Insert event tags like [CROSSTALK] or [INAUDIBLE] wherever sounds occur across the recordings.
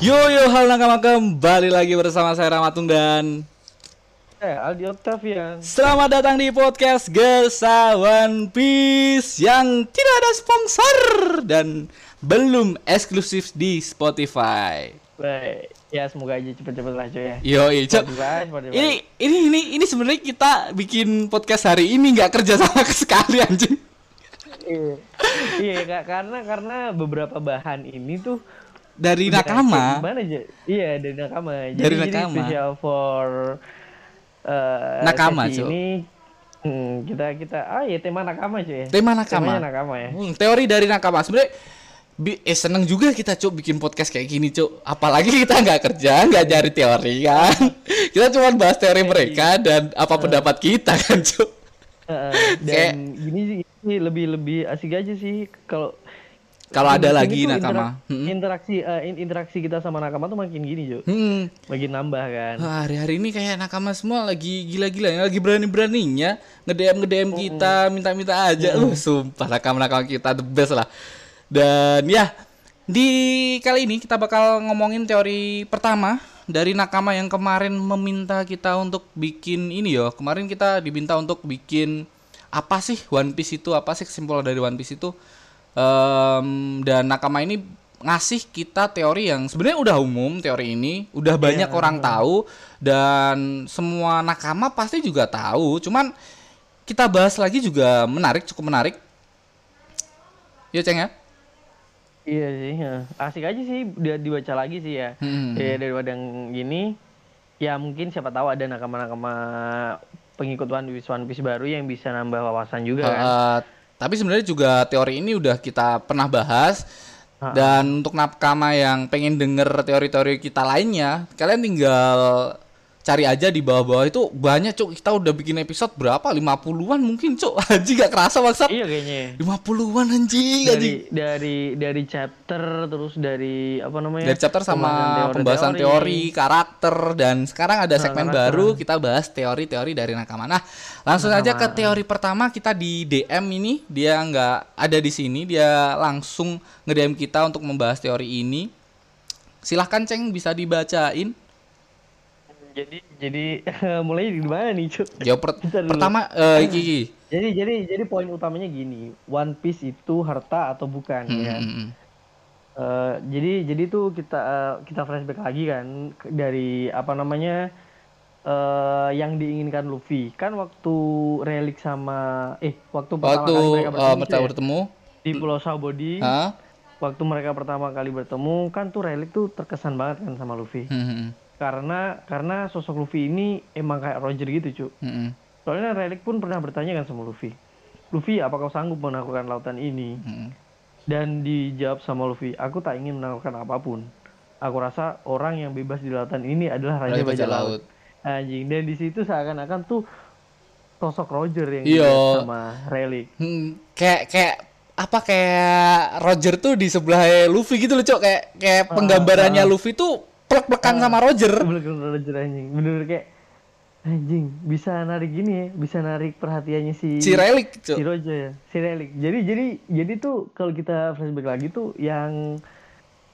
Yo yo hal nakama kembali lagi bersama saya Ramatung dan Eh, Aldi Octavian. Selamat datang di podcast Gesa One Piece yang tidak ada sponsor dan belum eksklusif di Spotify. Baik. Ya semoga aja cepet-cepet lah cuy ya. Yo Spotify. Ini ini ini ini sebenarnya kita bikin podcast hari ini nggak kerja sama [LAUGHS] sekali anjing. Iya, iya karena karena beberapa bahan ini tuh Dari udah nakama. Gimana aja? Iya, dari nakama. Jadi, Dari jadi nakama. special for eh Nakama, Cuk. Ini hmm, kita kita ah ya tema nakama cuy ya. Tema nakama. Temanya nakama ya. Hmm, teori dari nakama sebenarnya eh seneng juga kita cuk bikin podcast kayak gini cuk apalagi kita nggak kerja nggak cari teori kan [LAUGHS] kita cuma bahas teori mereka dan apa pendapat kita kan cuk Heeh, Kayak- dan gini sih ini lebih lebih asik aja sih kalau Kalau ada lagi nakama. interak- Hmm. Interaksi in- interaksi kita sama nakama tuh makin gini, Jo. hmm. Makin nambah kan. Hari-hari ini kayak nakama semua lagi gila-gila lagi berani-beraninya nge-DM nge-DM kita minta-minta aja. Lu sumpah nakama-nakama kita the best lah. Dan ya di kali ini kita bakal ngomongin teori pertama dari nakama yang kemarin meminta kita untuk bikin ini yo. Kemarin kita diminta untuk bikin apa sih One Piece itu? Apa sih kesimpulan dari One Piece itu Em, dan nakama ini ngasih kita teori yang sebenarnya udah umum teori ini udah banyak orang tahu dan semua nakama pasti juga tahu cuman kita bahas lagi juga menarik cukup menarik ya ceng ya Iya sih. ya. Asik aja sih dia dibaca lagi sih ya. Hmm. Ya daripada yang gini ya mungkin siapa tahu ada nakama-nakama pengikut One Piece One Piece baru yang bisa nambah wawasan juga kan. Tapi sebenarnya juga teori ini udah kita pernah bahas. Dan untuk nakama yang pengen denger teori-teori kita lainnya kalian tinggal cari aja di bawah-bawah itu banyak cuk kita udah bikin episode berapa 50-an mungkin cuk [LAUGHS] anjing gak kerasa maksud Iya kayaknya. 50-an anjing anjing Dari dari dari chapter terus dari apa namanya? dari chapter sama pembahasan teori, karakter dan sekarang ada segmen baru kita bahas teori-teori dari nakama. Nah, langsung aja ke teori pertama kita di DM ini dia nggak ada di sini dia langsung nge-DM kita untuk membahas teori ini. Silahkan Ceng bisa dibacain. Jadi jadi [LAUGHS] mulai di mana nih, Cuk? Jawab per- Bentar dulu. pertama eh iki, iki. Jadi jadi jadi poin utamanya gini, One Piece itu harta atau bukan Hmm, ya? Eh, jadi jadi tuh kita eh, kita flashback lagi kan dari apa namanya eh yang diinginkan Luffy kan waktu relik sama eh waktu pertama Waktu kali mereka bertemu, mereka tuh ya, di Pulau Saobody Hah? waktu mereka pertama kali bertemu kan tuh relik tuh terkesan banget kan sama Luffy Hmm, hmm, karena karena sosok Luffy ini emang kayak Roger gitu cu hmm, hmm, soalnya relik pun pernah bertanya kan sama Luffy Luffy apa kau sanggup menaklukkan lautan ini hmm. dan dijawab sama Luffy, aku tak ingin menaklukkan apa pun. Aku rasa orang yang bebas di lautan ini adalah Raja Raja Bajak Bajak Laut. Anjing, dan di situ seakan-akan tuh sosok Roger yang dilihat sama Relic. Hmm, kayak kayak apa kayak Roger tuh di sebelah Luffy gitu loh cok kayak kayak Ah, penggambarannya Luffy tuh plek-plekan sama Roger Bener-bener Roger anjing, bener-bener kayak anjing bisa narik gini ya, bisa narik perhatiannya si si Relic si cok Roger ya, si Relic. Jadi jadi jadi tuh kalau kita flashback lagi tuh yang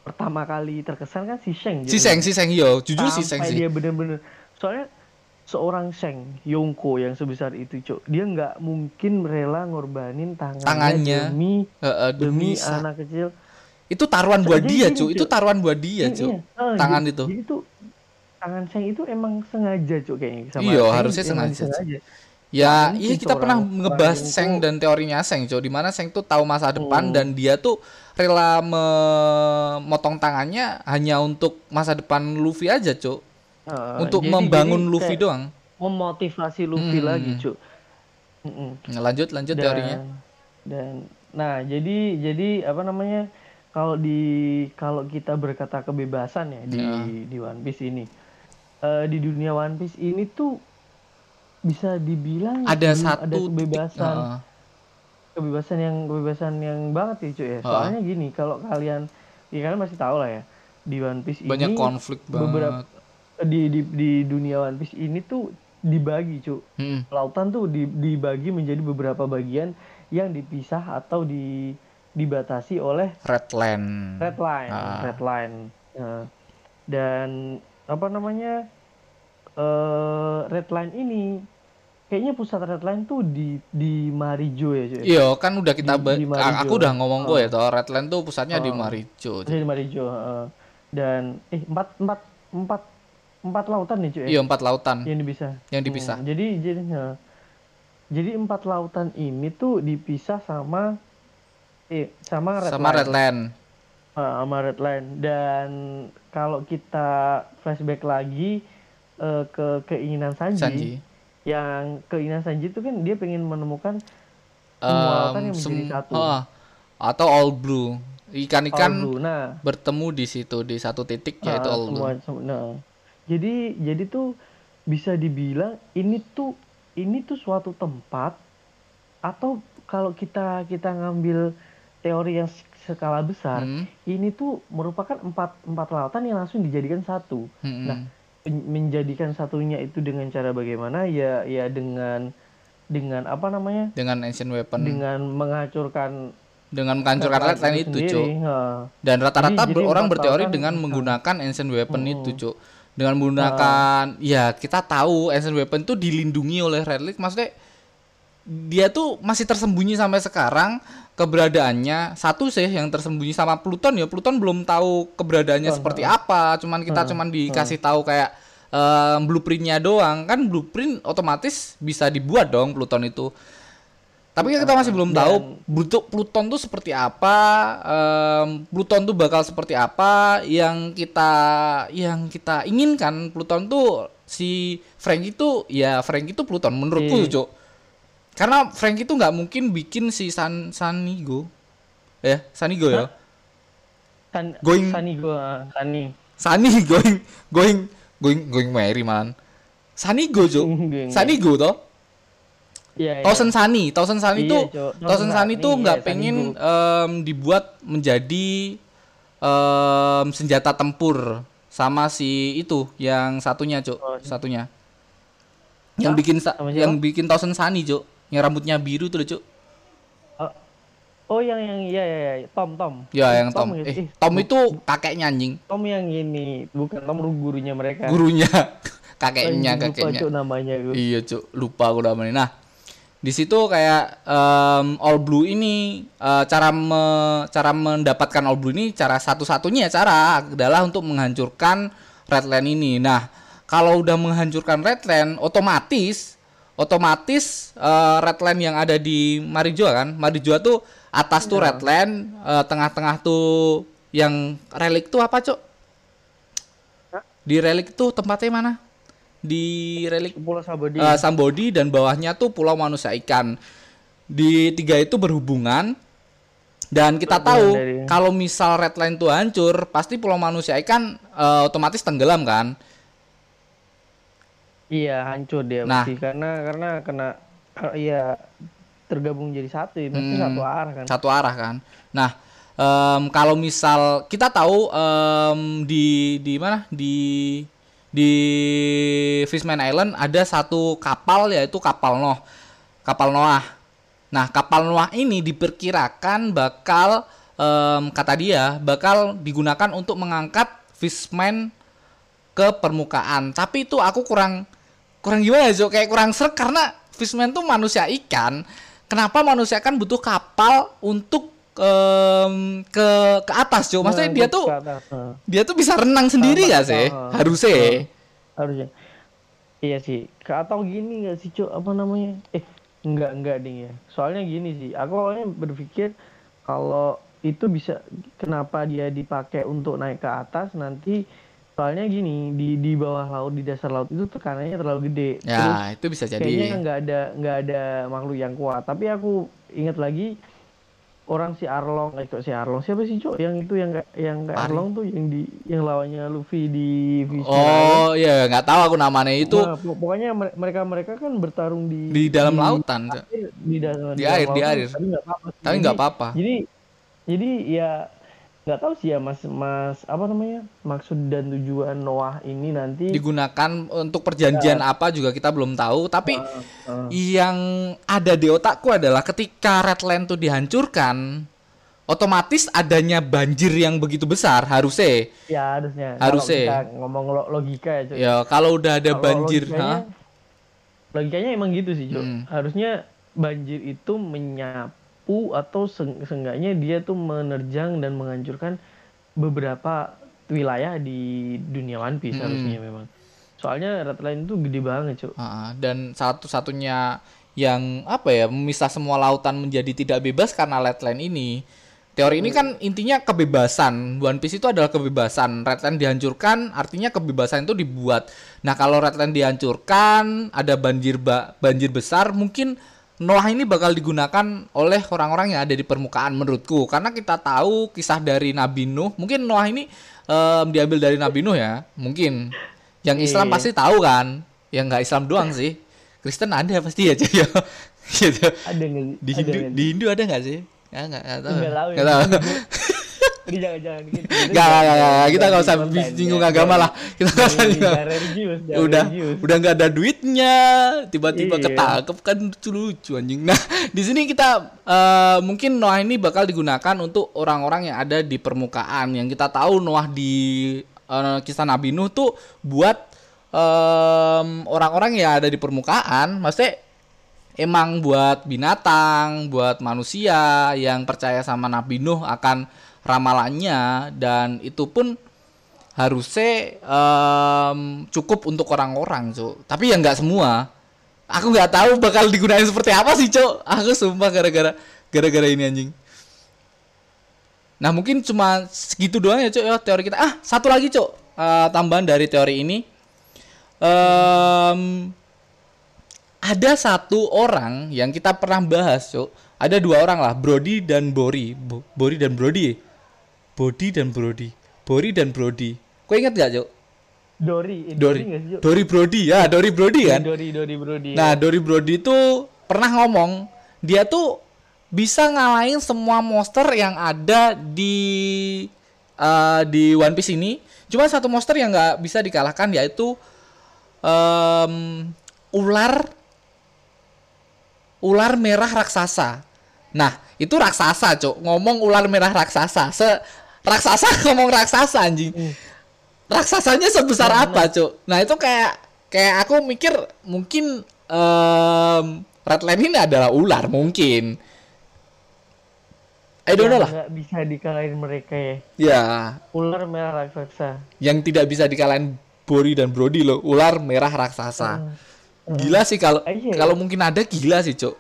pertama kali terkesan kan si Sheng. si. Seng si Seng yo jujur si sampai sih dia bener-bener soalnya seorang Sheng Yongko yang sebesar itu cok dia nggak mungkin rela ngorbanin tangannya, Tangannya. demi Eh, eh, demi demi anak kecil itu taruhan buat dia cok itu taruhan buat dia Iya, cok iya. Ah, tangan itu. jadi tuh tangan Sheng itu emang sengaja cok kayaknya sama Iya, harusnya sengaja, sengaja. ya mungkin iya kita pernah ngebahas Seng dan teorinya Seng cok di mana Seng tuh tahu masa depan Hmm. dan dia tuh rela memotong tangannya hanya untuk masa depan Luffy aja cok Ah, untuk jadi- membangun jadi Luffy doang. memotivasi Luffy Hmm. lagi cok Mm-mm. Nah, lanjut lanjut teorinya. dan nah jadi jadi apa namanya kalau di kalau kita berkata kebebasan ya di Ya. di One Piece ini eh, di dunia One Piece ini tuh bisa dibilang ada satu ada kebebasan Heeh. kebebasan yang kebebasan yang banget ya cuy ya soalnya gini kalau kalian ya kalian masih tahu lah ya di One Piece banyak ini konflik banget beberapa di, di di dunia One Piece ini tuh dibagi cu Hmm. lautan tuh di- dibagi menjadi beberapa bagian yang dipisah atau di dibatasi oleh Redland red line Ah. red line Nah, dan apa namanya eh red line ini kayaknya pusat red line tuh di di Marijo ya cuy Iya, kan udah kita Di- di Marijo. aku udah ngomong gue ya toh Redland tuh pusatnya di Oh. Marijo. Di Marijo heeh. dan eh empat empat empat empat lautan nih cuy ya? Iya, empat lautan yang dipisah yang dipisah. Hmm, jadi jadi ya. jadi empat lautan ini tuh dipisah sama eh sama red Sama line. Redland. Ah, sama red line dan kalau kita flashback lagi eh, ke keinginan Sanji, Sanji. yang keinginan Sanji itu kan dia pengen menemukan semua Em, lautan yang menjadi satu. oh, atau all blue. Ikan-ikan All blue. Nah, bertemu di situ di satu titik yaitu all blue. semua- nah. Jadi jadi tuh bisa dibilang ini tuh ini tuh suatu tempat atau kalau kita kita ngambil teori yang skala besar, Hmm, ini tuh merupakan empat empat lautan yang langsung dijadikan satu. hmm. Nah, men- menjadikan satunya itu dengan cara bagaimana? Ya ya dengan dengan apa namanya? dengan ancient weapon Dengan menghancurkan dengan menghancurkan red line itu. Cuk. Ha. Dan rata-rata Jadi- orang berteori lautan- dengan menggunakan ancient weapon Hmm. itu, Cuk. Dengan menggunakan ya kita tahu ancient weapon itu dilindungi oleh Red Lake maksudnya dia tuh masih tersembunyi sampai sekarang keberadaannya. Satu sih yang tersembunyi sama Pluton. Ya Pluton belum tahu keberadaannya Pluton, seperti apa. Cuman kita cuman dikasih tahu kayak em, blueprintnya doang. Kan blueprint otomatis bisa dibuat dong Pluton itu. Tapi kita masih belum Dan- tahu bentuk Pluton tuh seperti apa, em, Pluton tuh bakal seperti apa. Yang kita yang kita inginkan Pluton tuh si Frank itu ya Frank itu Pluton menurutku Iya. Cuk. Karena Frank itu nggak mungkin bikin si San Sanigo. Ya, Sanigo ya. San, Going- Sani gua, Sani. Sani [LAUGHS] going going going going Mary man. Sanigo. Going- Sanigo toh. Iya, iya. Thousand Sunny, Thousand Sunny Iya, itu Thousand Sunny Sunny, itu nggak iya, pengen em, dibuat menjadi em, senjata tempur sama si itu yang satunya cuk Oh, satunya yang bikin yang bikin Thousand Sunny cuk yang rambutnya biru tuh loh, cuk Oh, oh yang yang iya iya iya. Tom Tom. ya yang Tom, gitu. eh Tom itu kakeknya anjing Tom yang ini bukan Tom gurunya mereka. gurunya Oh, [LAUGHS] kakeknya lupa, kakeknya Cuk, namanya gua. Iya cuk, lupa aku namanya. Nah, di situ kayak em, All Blue ini eh, cara me- cara mendapatkan All Blue ini cara satu-satunya cara adalah untuk menghancurkan Redland ini. Nah, kalau udah menghancurkan Redland, otomatis otomatis eh, Redland yang ada di Marijoa kan, Marijoa tuh atas tuh Redland, eh, tengah-tengah tuh yang relik tuh apa cuk? Di relik tuh tempatnya mana? Di relik Pulau Sabodi. eh, Sambodi dan bawahnya tuh Pulau Manusia Ikan. Di tiga itu berhubungan dan kita Berhubungan tahu dari- kalau misal redline tuh hancur, pasti Pulau Manusia Ikan eh, otomatis tenggelam kan? Iya, hancur dia Nah. pasti karena karena kena eh, iya tergabung jadi satu ya, Hmm. satu arah kan. Satu arah kan. Nah, em, kalau misal kita tahu em, di di mana di di Fishman Island ada satu kapal yaitu kapal Noah. Kapal Noah. Nah, kapal Noah ini diperkirakan bakal em, kata dia bakal digunakan untuk mengangkat Fishman ke permukaan. Tapi itu aku kurang kurang gimana ya, Jo? Kayak kurang serk karena Fishman tuh manusia ikan. Kenapa manusia ikan butuh kapal untuk em, ke ke atas, Jo? Maksudnya dia tuh dia tuh bisa renang sendiri gak sih? Harusnya. harusnya iya sih ke atau gini nggak sih cuk apa namanya eh enggak enggak ding ya soalnya gini sih aku awalnya berpikir kalau itu bisa kenapa dia dipakai untuk naik ke atas nanti soalnya gini di di bawah laut di dasar laut itu tekanannya terlalu gede Terus Ya, itu bisa kayaknya jadi. nggak ada nggak ada makhluk yang kuat tapi aku ingat lagi orang si Arlong eh kok si Arlong siapa sih cuk yang itu yang yang kayak. Arlong tuh yang di yang lawannya Luffy di Island. Oh, iya, nggak tahu aku namanya itu Nah, pok- pokoknya mereka mereka kan bertarung di di dalam lautan. Jo. air, di, dalam Di dalam air, di lautan, air. Tapi nggak apa-apa. Jadi- nggak apa-apa. Jadi jadi ya nggak tahu sih ya mas mas apa namanya maksud dan tujuan Noah ini nanti Digunakan untuk perjanjian apa juga kita belum tahu, tapi uh, yang ada di otakku adalah ketika Redland tuh dihancurkan otomatis adanya banjir yang begitu besar harusnya Ya harusnya. Harusnya. Ngomong lo- logika ya, Cuk. ya kalau udah ada Kalau banjir logikanya, ha? logikanya emang gitu sih, Cuk. Hmm. Harusnya banjir itu menyapu atau seenggaknya dia tuh menerjang dan menghancurkan beberapa wilayah di dunia One Piece Hmm. harusnya memang. Soalnya red line itu gede banget, Cuk. Ha, dan satu-satunya yang apa ya memisah semua lautan menjadi tidak bebas karena redline ini teori ini kan intinya kebebasan One Piece itu adalah kebebasan redline dihancurkan artinya kebebasan itu dibuat nah kalau redline dihancurkan ada banjir ba- banjir besar mungkin Noah ini bakal digunakan oleh orang-orang yang ada di permukaan menurutku. Karena kita tahu kisah dari Nabi Nuh mungkin Noah ini em, diambil dari Nabi Nuh ya mungkin. Yang Islam Iya. pasti tahu kan? Yang nggak Islam doang sih. Kristen ada pasti aja ya. [LAUGHS] Gitu. Ada di ada Hindu nggak? di Hindu ada nggak sih? Ya nggak nggak tahu. Nggak tahu [LAUGHS] Ini jangan-jangan gitu. nggak nggak nggak, nggak. kita nggak usah Jangan- jangan- agama lah kita nggak usah jangan- jangan religius, jangan udah religius. udah nggak ada duitnya tiba-tiba Iya. ketangkep kan lucu lucu anjing nah di sini kita eh, mungkin Noah ini bakal digunakan untuk orang-orang yang ada di permukaan yang kita tahu Noah di eh, kisah Nabi Nuh tuh buat em, orang-orang yang ada di permukaan maksudnya emang buat binatang, buat manusia yang percaya sama Nabi Nuh akan ramalannya dan itu pun harusnya em, cukup untuk orang-orang, Cuk. Tapi ya nggak semua. Aku nggak tahu bakal digunakan seperti apa sih, Cuk. Aku sumpah gara-gara gara-gara ini anjing. Nah, mungkin cuma segitu doang ya, Cuk, ya teori kita. Ah, satu lagi, Cuk. Eh, tambahan dari teori ini. Em ada satu orang yang kita pernah bahas, Cuk. Ada dua orang lah, Brody dan Bori. Bo- Bori dan Brody. Body dan Brody. Bori dan Brody. Kau ingat gak, Cuk? Dori, eh, Dori. nggak sih? Dori Brody ya, Dori Brody kan. Dori, Dori, Brody. Nah, Dori Brody itu pernah ngomong, dia tuh bisa ngalahin semua monster yang ada di eh, di One Piece ini. Cuma satu monster yang nggak bisa dikalahkan yaitu em, ular ular merah raksasa. Nah, itu raksasa, Cok. Ngomong ular merah raksasa. Se raksasa [LAUGHS] ngomong raksasa anjing. Raksasanya sebesar apa, Cok? Nah, itu kayak kayak aku mikir mungkin em Redline ini adalah ular mungkin. I don't know lah. nggak bisa dikalahin mereka ya. Ya, Ular merah raksasa. yang tidak bisa dikalahin Bori dan Brody loh, ular merah raksasa. Gila sih kalau kalau mungkin ada gila sih, Cok.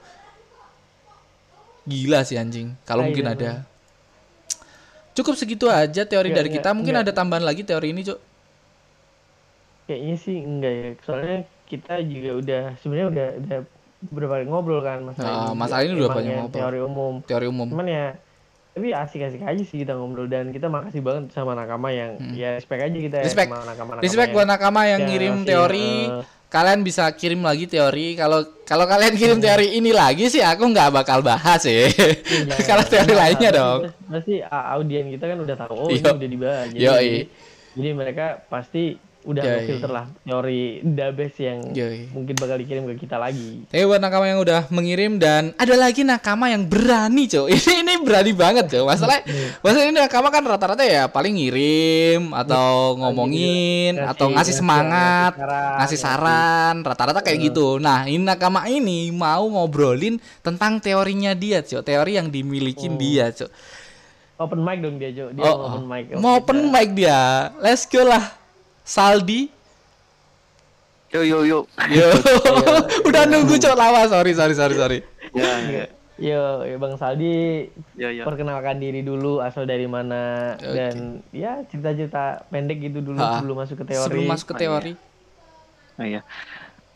Gila sih anjing, kalau mungkin ada. Cukup segitu aja teori Nggak, dari kita. nggak, Mungkin nggak. ada tambahan lagi teori ini, Cok. Kayaknya sih enggak ya. Soalnya kita juga udah sebenarnya udah udah beberapa kali ngobrol kan masalah Nah, ini. masalah ini udah banyak ya ngobrol. Teori umum. Teori umum. Cuman ya tapi asik-asik aja sih kita ngobrol dan kita makasih banget sama nakama yang ya respect aja kita ya Hmm. Respect. sama nakama-nakama Respect yang- buat nakama yang yang ngirim teori. eh, Kalian bisa kirim lagi teori. Kalau kalau kalian kirim teori ini lagi sih aku nggak bakal bahas sih. Iya, [LAUGHS] Kalau teori nah, lainnya dong. Pasti a- audien kita kan udah tahu oh ini Yo. udah dibahas. Jadi, Yoi. jadi, jadi mereka pasti udah Yoi. filter lah teori best yang Yoi. mungkin bakal dikirim ke kita lagi. Tapi buat nakama yang udah mengirim dan ada lagi nakama yang berani, Cok. [LAUGHS] Ini ini berani banget, Cok. Masalah masalah ini nakama kan rata-rata ya paling ngirim atau ngomongin ngasih- atau ngasih ngasih- semangat, ngasih saran, ngasih saran, rata-rata kayak gitu. Nah, ini nakama ini mau ngobrolin tentang teorinya dia, Cok. Teori yang dimiliki dia, Cok. Open mic dong dia, Jo. Dia Oh, open mic. mau open mic dia. Let's go lah. Saldi. Yo yo yo. [LAUGHS] Yo. Udah nunggu, Cok. Lama. Sorry, sorry, sorry, sorry. Ya. Yo, yo, Bang Saldi, Ya ya. perkenalkan diri dulu asal dari mana Oke. dan ya cerita-cerita pendek gitu dulu Ha, sebelum masuk ke teori. Sebelum masuk ke teori. Oh iya.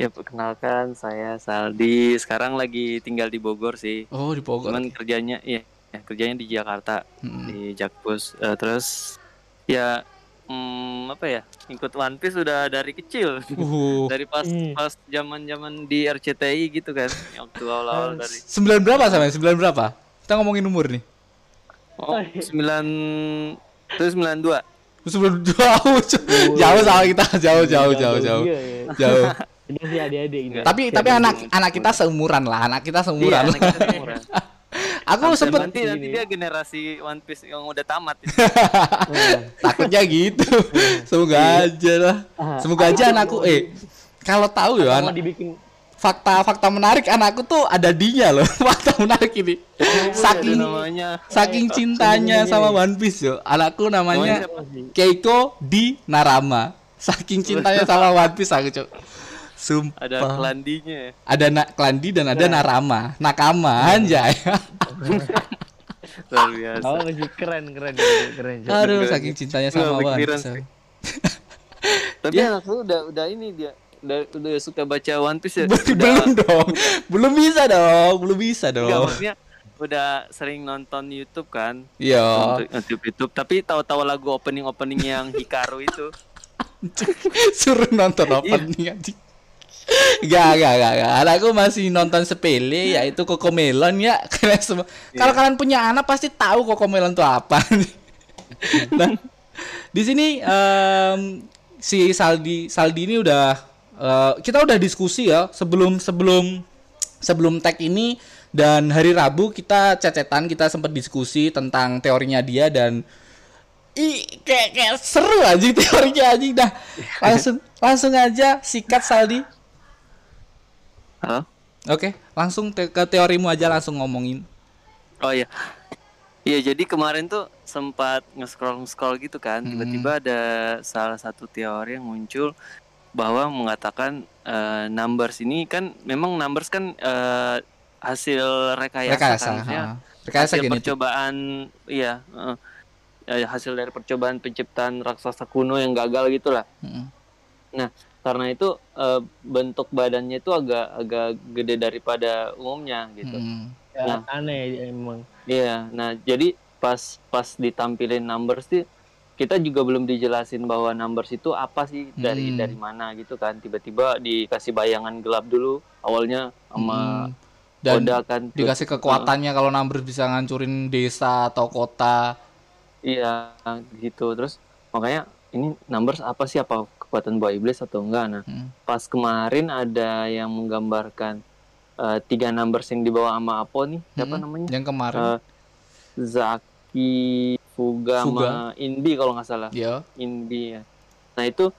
Ya perkenalkan saya Saldi. Sekarang lagi tinggal di Bogor sih. Oh, di Bogor. Cuman kerjanya ya, ya kerjanya di Jakarta Mm-mm. di Jakpus. Eh, terus ya hmm, apa ya? Ikut One Piece sudah dari kecil. Uh, dari pas Hmm. pas zaman-zaman di RCTI gitu kan. Waktu awal-awal dari sembilan berapa sampai? Sembilan berapa? Kita ngomongin umur nih. Oh, 9 itu 92. Sembilan jauh, jauh sama kita, jauh, jauh, jauh, jauh, Iya, iya. jauh. Adik-adik gitu. Tapi tapi anak anak kita seumuran lah, anak kita Iya, seumuran. anak kita seumuran. [LAUGHS] Aku Sampai sempet nanti nanti dia generasi One Piece yang udah tamat. [LAUGHS] takutnya gitu. Semoga aja lah. Semoga aja anakku eh kalau tahu ya Mau anak dibikin fakta-fakta menarik anakku tuh ada dinya loh. [LAUGHS] Fakta menarik ini. Saking namanya. saking cintanya sama One Piece yo. Anakku namanya Keiko di Narama. Saking cintanya sama One Piece aku, Cuk. Sumpah. Ada kelandinya. ya. ada na Klandi dan ada Narama. Nakama anjay. Luar biasa. Oh, masih keren keren keren. Aduh, Keren. saking cintanya sama One kepikiran Piece. sih. [LAUGHS] Tapi Ya. anak lu udah udah ini dia udah udah suka baca One Piece ya. [LAUGHS] belum Udah dong. Belum bisa dong. Belum bisa enggak dong. maksudnya udah sering nonton YouTube kan. Iya. Nonton YouTube YouTube tapi tahu-tahu lagu opening opening yang Hikaru itu. [LAUGHS] Suruh nonton Iya. opening anjing. Gak, gak, gak, gak. Anakku masih nonton sepele yaitu Cocomelon ya. [LAUGHS] Kalian semua. Kalau kalian punya anak pasti tahu Cocomelon itu apa. [LAUGHS] nah, di sini em, si Saldi Saldi ini udah eh, kita udah diskusi ya sebelum sebelum sebelum tag ini dan hari Rabu kita cecetan kita sempat diskusi tentang teorinya dia dan i kayak kayak seru anjing teorinya anjing dah [LAUGHS] langsung langsung aja sikat Saldi Halo? oke langsung te- ke teorimu aja langsung ngomongin Oh iya. Iya, jadi kemarin tuh sempat nge-scroll scroll gitu kan, tiba-tiba ada salah satu teori yang muncul bahwa mengatakan eh, numbers ini kan memang numbers kan eh, hasil rekayasa, rekayasa kan ha. rekayasa hasil genetik percobaan iya eh, hasil dari percobaan penciptaan raksasa kuno yang gagal gitulah. Mm-mm. Nah, karena itu eh, bentuk badannya itu agak agak gede daripada umumnya gitu. Mm-mm. Ya, Nah. aneh emang. Iya, nah jadi pas pas ditampilin numbers sih kita juga belum dijelasin bahwa numbers itu apa sih dari Hmm. dari mana gitu kan tiba-tiba dikasih bayangan gelap dulu awalnya sama Mm. dan Oda kan terus- dikasih kekuatannya kalau numbers bisa ngancurin desa atau kota iya gitu terus makanya ini numbers apa sih apa kekuatan buah iblis atau enggak nah Mm. pas kemarin ada yang menggambarkan eh, tiga numbers yang dibawa sama Apo nih siapa Mm. namanya yang kemarin Eh, Zaki Fuga, Fuga. Inbi kalau nggak salah ya Inbi ya. Nah itu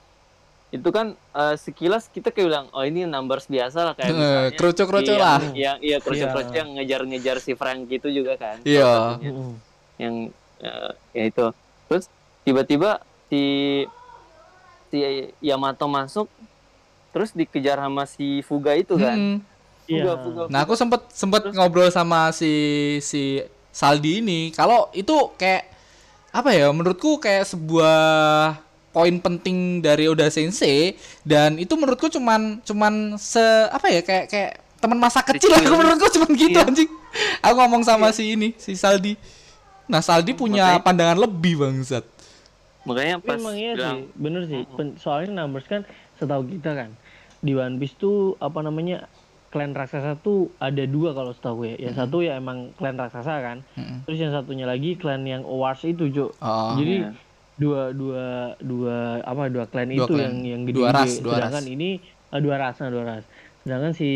itu kan eh, sekilas kita kayak bilang oh ini numbers biasa lah kayak Eh, misalnya kroco-kroco yang- lah. Yang iya kroco-kroco Iya. yang ngejar-ngejar si Frank itu juga kan. Iya. Yang eh, ya itu. Terus tiba-tiba si si Yamato masuk terus dikejar sama si Fuga itu kan. Mm. Iya. Fuga, Fuga, Nah, aku sempet sempet ngobrol sama si si Saldi ini. Kalau itu kayak apa ya? Menurutku kayak sebuah poin penting dari Oda Sensei dan itu menurutku cuman cuman se apa ya kayak kayak teman masa kecil Kecil. aku menurutku cuman gitu Iya. anjing. Aku ngomong sama si ini, si Saldi. Nah, Saldi punya Makanya- pandangan lebih bangsat. Makanya pas emang iya bilang sih, bener sih. Soalnya numbers kan setahu kita kan di One Piece tuh apa namanya klan raksasa tuh ada dua kalau setahu ya. Yang satu ya emang klan raksasa kan. Mm-mm. Terus yang satunya lagi klan yang Owars itu Jo. Oh. Jadi Iya. dua dua dua apa dua klan Dua itu klan. yang yang gede, Dua ras, dua Sedangkan ras. ini ah, dua ras, nah, dua ras. Sedangkan si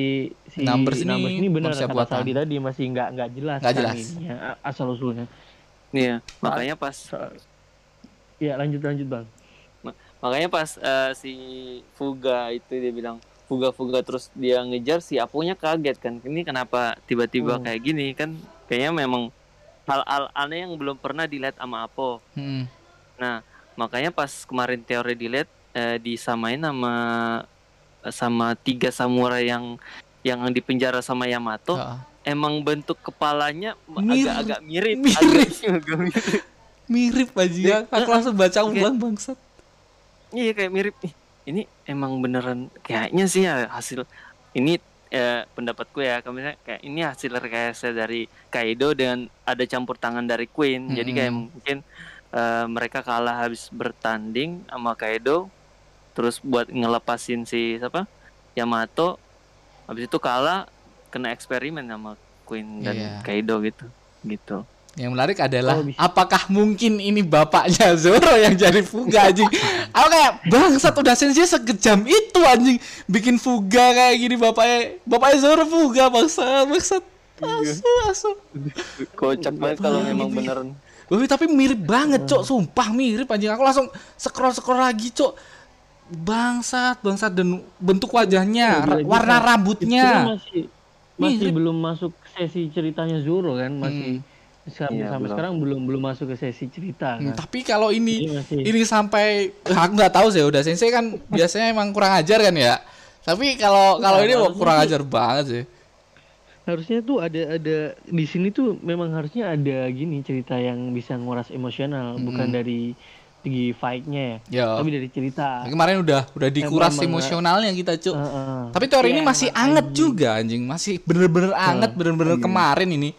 si Numbers ini ini benar kata buatan. Saldi tadi masih nggak nggak jelas Nggak kan jelas. ininya, a- asal usulnya. Iya, makanya pas Ya lanjut lanjut bang. makanya pas eh, si Fuga itu dia bilang Fuga Fuga terus dia ngejar si Aponya kaget kan ini kenapa tiba-tiba Hmm. kayak gini kan kayaknya memang hal-hal aneh yang belum pernah dilihat sama Apo Mm-mm. nah makanya pas kemarin teori dilihat eh, disamain sama sama tiga samurai yang yang di penjara sama Yamato Ah. emang bentuk kepalanya agak-agak mirip, mirip. agak- agak mirip. Mirip aja ya. Aku langsung baca ulang bangsat. Iya kayak mirip nih. Ini emang beneran kayaknya sih ya hasil ini eh, pendapatku ya kalau misalnya kayak ini hasil rekayasa dari Kaido dan ada campur tangan dari Queen. Jadi kayak mungkin eh, mereka kalah habis bertanding sama Kaido terus buat ngelepasin si siapa? Yamato. Habis itu kalah kena eksperimen sama Queen dan Iya. Kaido gitu. Gitu. Yang menarik adalah Oh, apakah mungkin ini bapaknya [LAUGHS] Zoro yang jadi Fuga anjing? Aku kayak bangsat udah sensei sekejam itu anjing bikin Fuga kayak gini bapaknya bapaknya Zoro Fuga bangsat bangsat. asu asu Kocak banget kalau memang beneran. Wih, tapi mirip banget, Cok. Sumpah mirip anjing. Aku langsung scroll-scroll lagi, Cok. Bangsat, bangsat dan bentuk wajahnya, gila. warna Itu rambutnya. masih masih Mirip. belum masuk sesi ceritanya Zoro kan masih sampai Iya, sampai belum. sekarang belum belum masuk ke sesi cerita Hmm, kan. tapi kalau ini Iya, masih. ini sampai aku nggak tahu sih udah sensei kan biasanya emang kurang ajar kan ya. Tapi kalau kalau ini harusnya kurang ajar banget sih. Harusnya tuh ada ada di sini tuh memang harusnya ada gini cerita yang bisa nguras emosional bukan dari segi fight-nya ya, Ya. tapi dari cerita. Kemarin udah udah dikuras Emang- emosionalnya kita, Cuk. Heeh. Tapi teori ini Iya, masih anget anjing. juga anjing, masih bener-bener anget, bener-bener kemarin ini.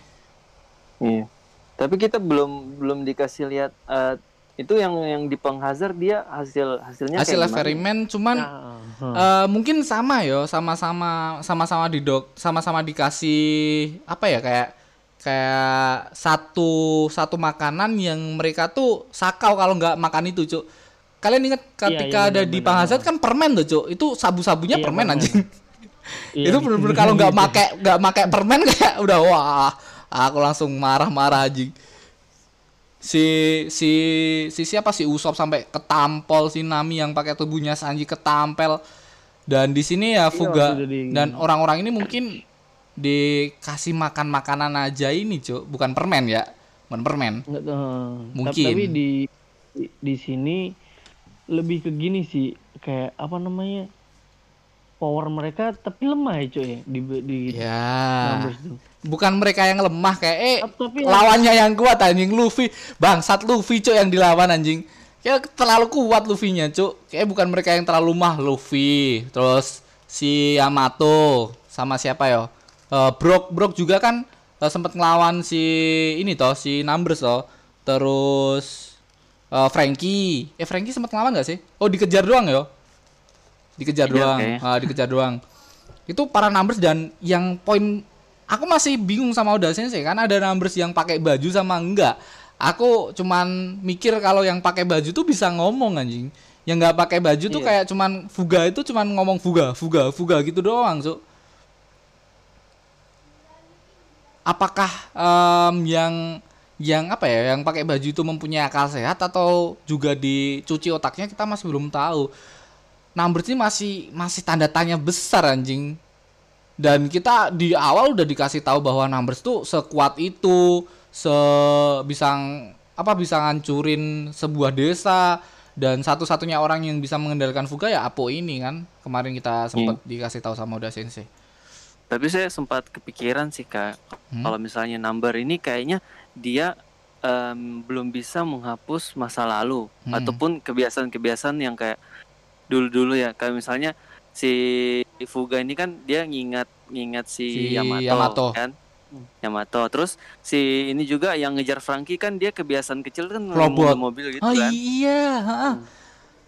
Iya. Tapi kita belum belum dikasih lihat eh, itu yang yang di penghazard dia hasil hasilnya Hasil kayak gimana? eksperimen cuman Nah, heeh. Eh, mungkin sama yo, sama-sama sama-sama di dok, sama-sama dikasih apa ya kayak kayak satu satu makanan yang mereka tuh sakau kalau nggak makan itu, Cuk. Kalian ingat ketika iya, ada di benar-benar. Panghazard kan permen tuh, Cuk. Itu sabu-sabunya Iya, permen anjing. Iya, [LAUGHS] itu bener-bener kalau nggak make nggak make permen [LAUGHS] kayak udah wah, aku langsung marah-marah anjing. Si si si siapa si Usop sampai ketampol si Nami yang pakai tubuhnya Sanji ketampel. Dan di sini ya Fuga itu di- dan orang-orang ini mungkin dikasih makan makanan aja ini, Cuk, bukan permen ya. Bukan permen. Mungkin. Tapi di, di di sini lebih ke gini sih kayak apa namanya power mereka tapi lemah ya cuy ya di di Ya. numbers tuh. Bukan mereka yang lemah kayak eh Tapi- lawannya yang kuat anjing Luffy. Bangsat Luffy cuk yang dilawan anjing. Kayak terlalu kuat Luffy-nya cuk. Kayak bukan mereka yang terlalu lemah Luffy. Terus si Yamato sama siapa ya? Eh, Brock Brock juga kan eh, sempat ngelawan si ini toh si Numbers toh. Terus eh, Frankie. Eh Frankie sempat ngelawan gak sih? Oh dikejar doang ya? Dikejar doang. Ah, dikejar doang. Itu para numbers dan yang poin aku masih bingung sama Oda Sensei kan ada numbers yang pakai baju sama enggak. Aku cuman mikir kalau yang pakai baju tuh bisa ngomong anjing. Yang nggak pakai baju tuh Iya. kayak cuman fuga itu cuman ngomong fuga, fuga, fuga gitu doang, so. Apakah em, yang yang apa ya, yang pakai baju itu mempunyai akal sehat atau juga dicuci otaknya kita masih belum tahu. Numbers ini masih masih tanda tanya besar anjing. Dan kita di awal udah dikasih tahu bahwa Numbers tuh sekuat itu, se bisa apa bisa ngancurin sebuah desa dan satu-satunya orang yang bisa mengendalikan Fuga ya Apo ini kan. Kemarin kita sempat dikasih tahu sama Oda Sensei. Tapi saya sempat kepikiran sih kak, Hmm? kalau misalnya number ini kayaknya dia em, belum bisa menghapus masa lalu Hmm. ataupun kebiasaan-kebiasaan yang kayak dulu-dulu ya, kayak misalnya si Fuga ini kan dia ngingat ngingat si, Si Yamato, Yamato. kan, Yamato. Terus si ini juga yang ngejar Frankie kan dia kebiasaan kecil kan Robot. mobil gitu Oh kan, iya, heeh.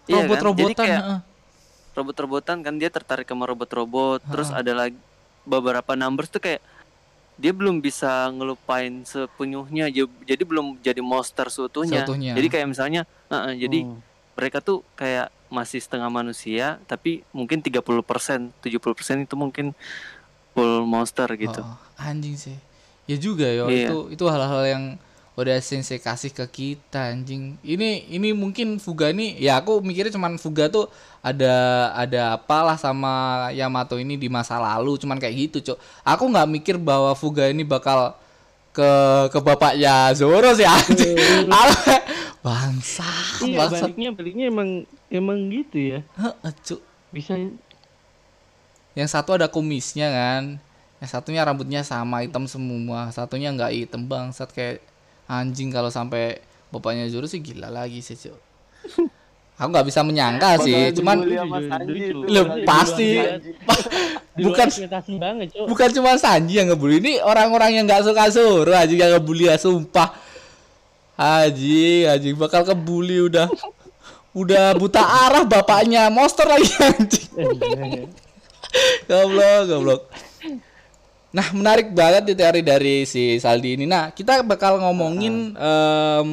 Iya kan? Kayak heeh. robot-robotan kan dia tertarik sama robot-robot terus Ha. ada lagi beberapa numbers tuh kayak dia belum bisa ngelupain sepenuhnya jadi belum jadi monster seutuhnya Seutuhnya. jadi kayak misalnya uh-uh, jadi Hmm. mereka tuh kayak masih setengah manusia tapi mungkin 30% 70% itu mungkin full monster gitu Oh, anjing sih. Ya juga yo, Iya. itu itu hal-hal yang udah sensei kasih ke kita anjing. Ini ini mungkin Fuga nih ya aku mikirnya cuman Fuga tuh ada ada apalah sama Yamato ini di masa lalu cuman kayak gitu, Cok. Aku nggak mikir bahwa Fuga ini bakal ke ke bapaknya Zoro sih anjing. Bangsat, Iya bangsat. baliknya baliknya emang emang gitu ya Heeh, Cuk. bisa Yang satu ada kumisnya kan. Yang satunya rambutnya sama hitam semua. Satunya nggak hitam bangsat kayak anjing kalau sampai bapaknya Zoro sih gila lagi sih, Cuk. Aku nggak bisa menyangka sih, cuman. Loh, pasti bukan banget bukan cuma Sanji yang ngebully ini orang-orang yang nggak suka Zoro aja yang ngebully ya sumpah. Haji, Haji bakal kebully udah udah buta arah bapaknya monster lagi anjing. goblok, goblok. Nah, menarik banget di teori dari si Saldi ini. Nah, kita bakal ngomongin em,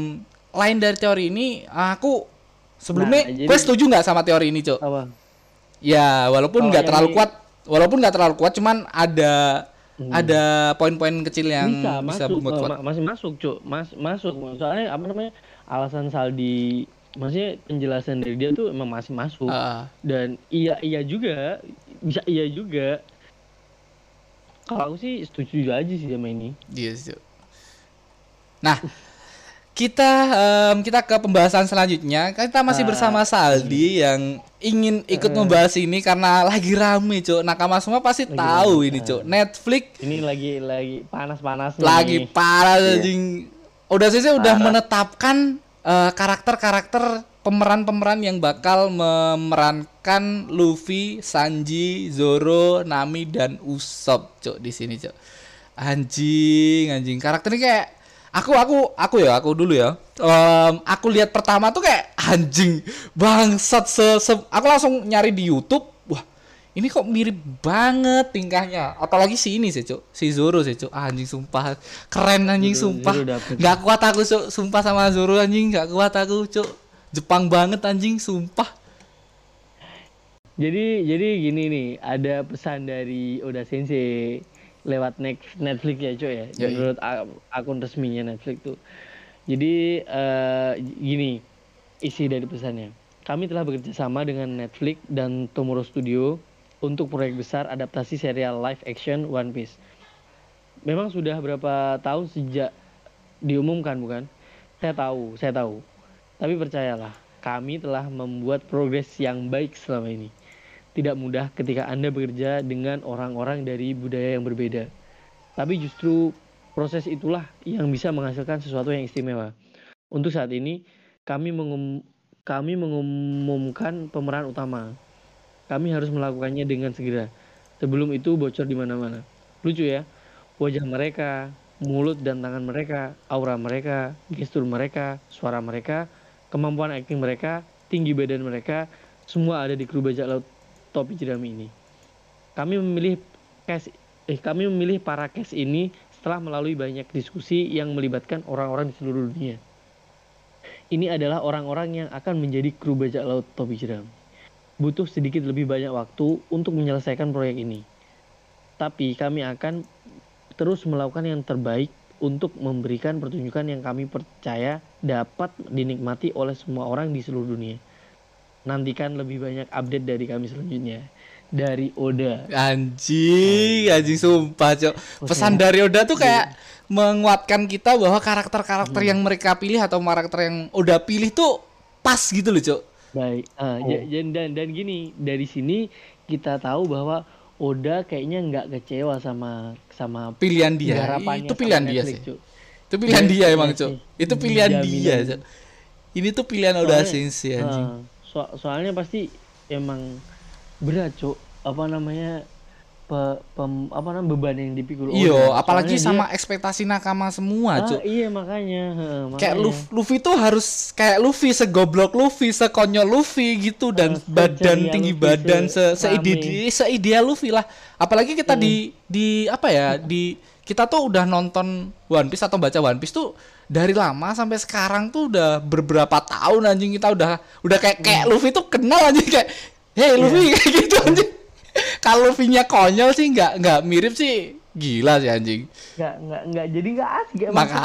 lain dari teori ini. Aku sebelumnya, Nah, jadi- gue setuju nggak sama teori ini, Cok? apa Ya, walaupun nggak terlalu kuat, walaupun nggak terlalu kuat, cuman ada ada poin-poin kecil yang bisa, bisa, masuk. membuat eh, kuat. ma- masih masuk cuk. Mas, masuk. Soalnya apa namanya alasan Saldi maksudnya penjelasan dari dia tuh emang masih masuk. Ah, dan iya iya juga bisa iya juga. Kalau aku sih setuju aja sih sama ini. Iya. Cuk. Nah, kita em, kita ke pembahasan selanjutnya. Kita masih Ah, bersama Saldi yang ingin ikut membahas ini karena lagi rame, Cuk. Nakama semua pasti tahu ini, Cuk. Netflix ini lagi lagi panas panas lagi parah anjing. Udah sih udah menetapkan eh, karakter-karakter pemeran-pemeran yang bakal memerankan Luffy, Sanji, Zoro, Nami dan Usopp, Cuk, di sini, Cuk. Anjing, anjing. Karakternya kayak aku aku aku ya, aku dulu ya. Em, aku lihat pertama tuh kayak anjing, bangsat se, se- aku langsung nyari di YouTube. Wah, ini kok mirip banget tingkahnya. Apalagi si ini sih, Cuk. Si Zoro sih, Cuk. Ah, anjing sumpah. Keren anjing Zoro- sumpah. Zoro dapet. Nggak kuat aku, Cuk. Sumpah sama Zoro anjing, nggak kuat aku, Cuk. Jepang banget anjing, sumpah. Jadi jadi gini nih, ada pesan dari Oda Sensei lewat Net- Netflix ya, coy ya. Yoi. Menurut akun resminya Netflix tuh. Jadi eh, gini isi dari pesannya. Kami telah bekerja sama dengan Netflix dan Tomorrow Studio untuk proyek besar adaptasi serial live action One Piece. Memang sudah berapa tahun sejak diumumkan bukan? Saya tahu, saya tahu. Tapi percayalah, kami telah membuat progres yang baik selama ini. Tidak mudah ketika Anda bekerja dengan orang-orang dari budaya yang berbeda. Tapi justru proses itulah yang bisa menghasilkan sesuatu yang istimewa. Untuk saat ini, kami mengum- kami mengumumkan pemeran utama. Kami harus melakukannya dengan segera. Sebelum itu bocor di mana-mana. Lucu ya, wajah mereka, mulut dan tangan mereka, aura mereka, gestur mereka, suara mereka, kemampuan acting mereka, tinggi badan mereka, semua ada di kru bajak laut topi jerami ini. Kami memilih cast eh kami memilih para cast ini setelah melalui banyak diskusi yang melibatkan orang-orang di seluruh dunia. Ini adalah orang-orang yang akan menjadi kru bajak laut topi jerami. Butuh sedikit lebih banyak waktu untuk menyelesaikan proyek ini. Tapi kami akan terus melakukan yang terbaik untuk memberikan pertunjukan yang kami percaya dapat dinikmati oleh semua orang di seluruh dunia. Nantikan lebih banyak update dari kami selanjutnya. Dari Oda. Anjing, anjing sumpah, Cok. Pesan dari Oda tuh kayak menguatkan kita bahwa karakter-karakter yang mereka pilih atau karakter yang Oda pilih tuh pas gitu loh, Cok. Baik. Ah, ja- dan, dan dan gini, dari sini kita tahu bahwa Oda kayaknya nggak kecewa sama sama Pilihan dia. Itu pilihan dia Netflix, sih. Cuk. Itu pilihan Iya, dia iya emang, sih. Cok. Itu pilihan dia, Cok. Ini tuh pilihan Oda Sensei anjing. Ah, so- soalnya pasti emang berat, Cuk. Apa namanya? Pe, pem- apa namanya beban yang dipikul Iya, Oda. apalagi Soalnya sama dia- ekspektasi nakama semua, Ah, Cok. iya makanya, Kayak makanya. Luffy, Luffy tuh harus kayak Luffy segoblok Luffy, sekonyol Luffy gitu dan Eh, badan tinggi Luffy, badan se se- seide rame. seideal Luffy lah. Apalagi kita di di apa ya di kita tuh udah nonton One Piece atau baca One Piece tuh dari lama sampai sekarang tuh udah beberapa tahun anjing kita udah udah kayak kayak Luffy tuh kenal anjing kayak hey Luffy [LAUGHS] kayak gitu anjing. Kalau Luffy-nya konyol sih nggak nggak mirip sih gila sih anjing. nggak nggak nggak jadi nggak asik emang. Maka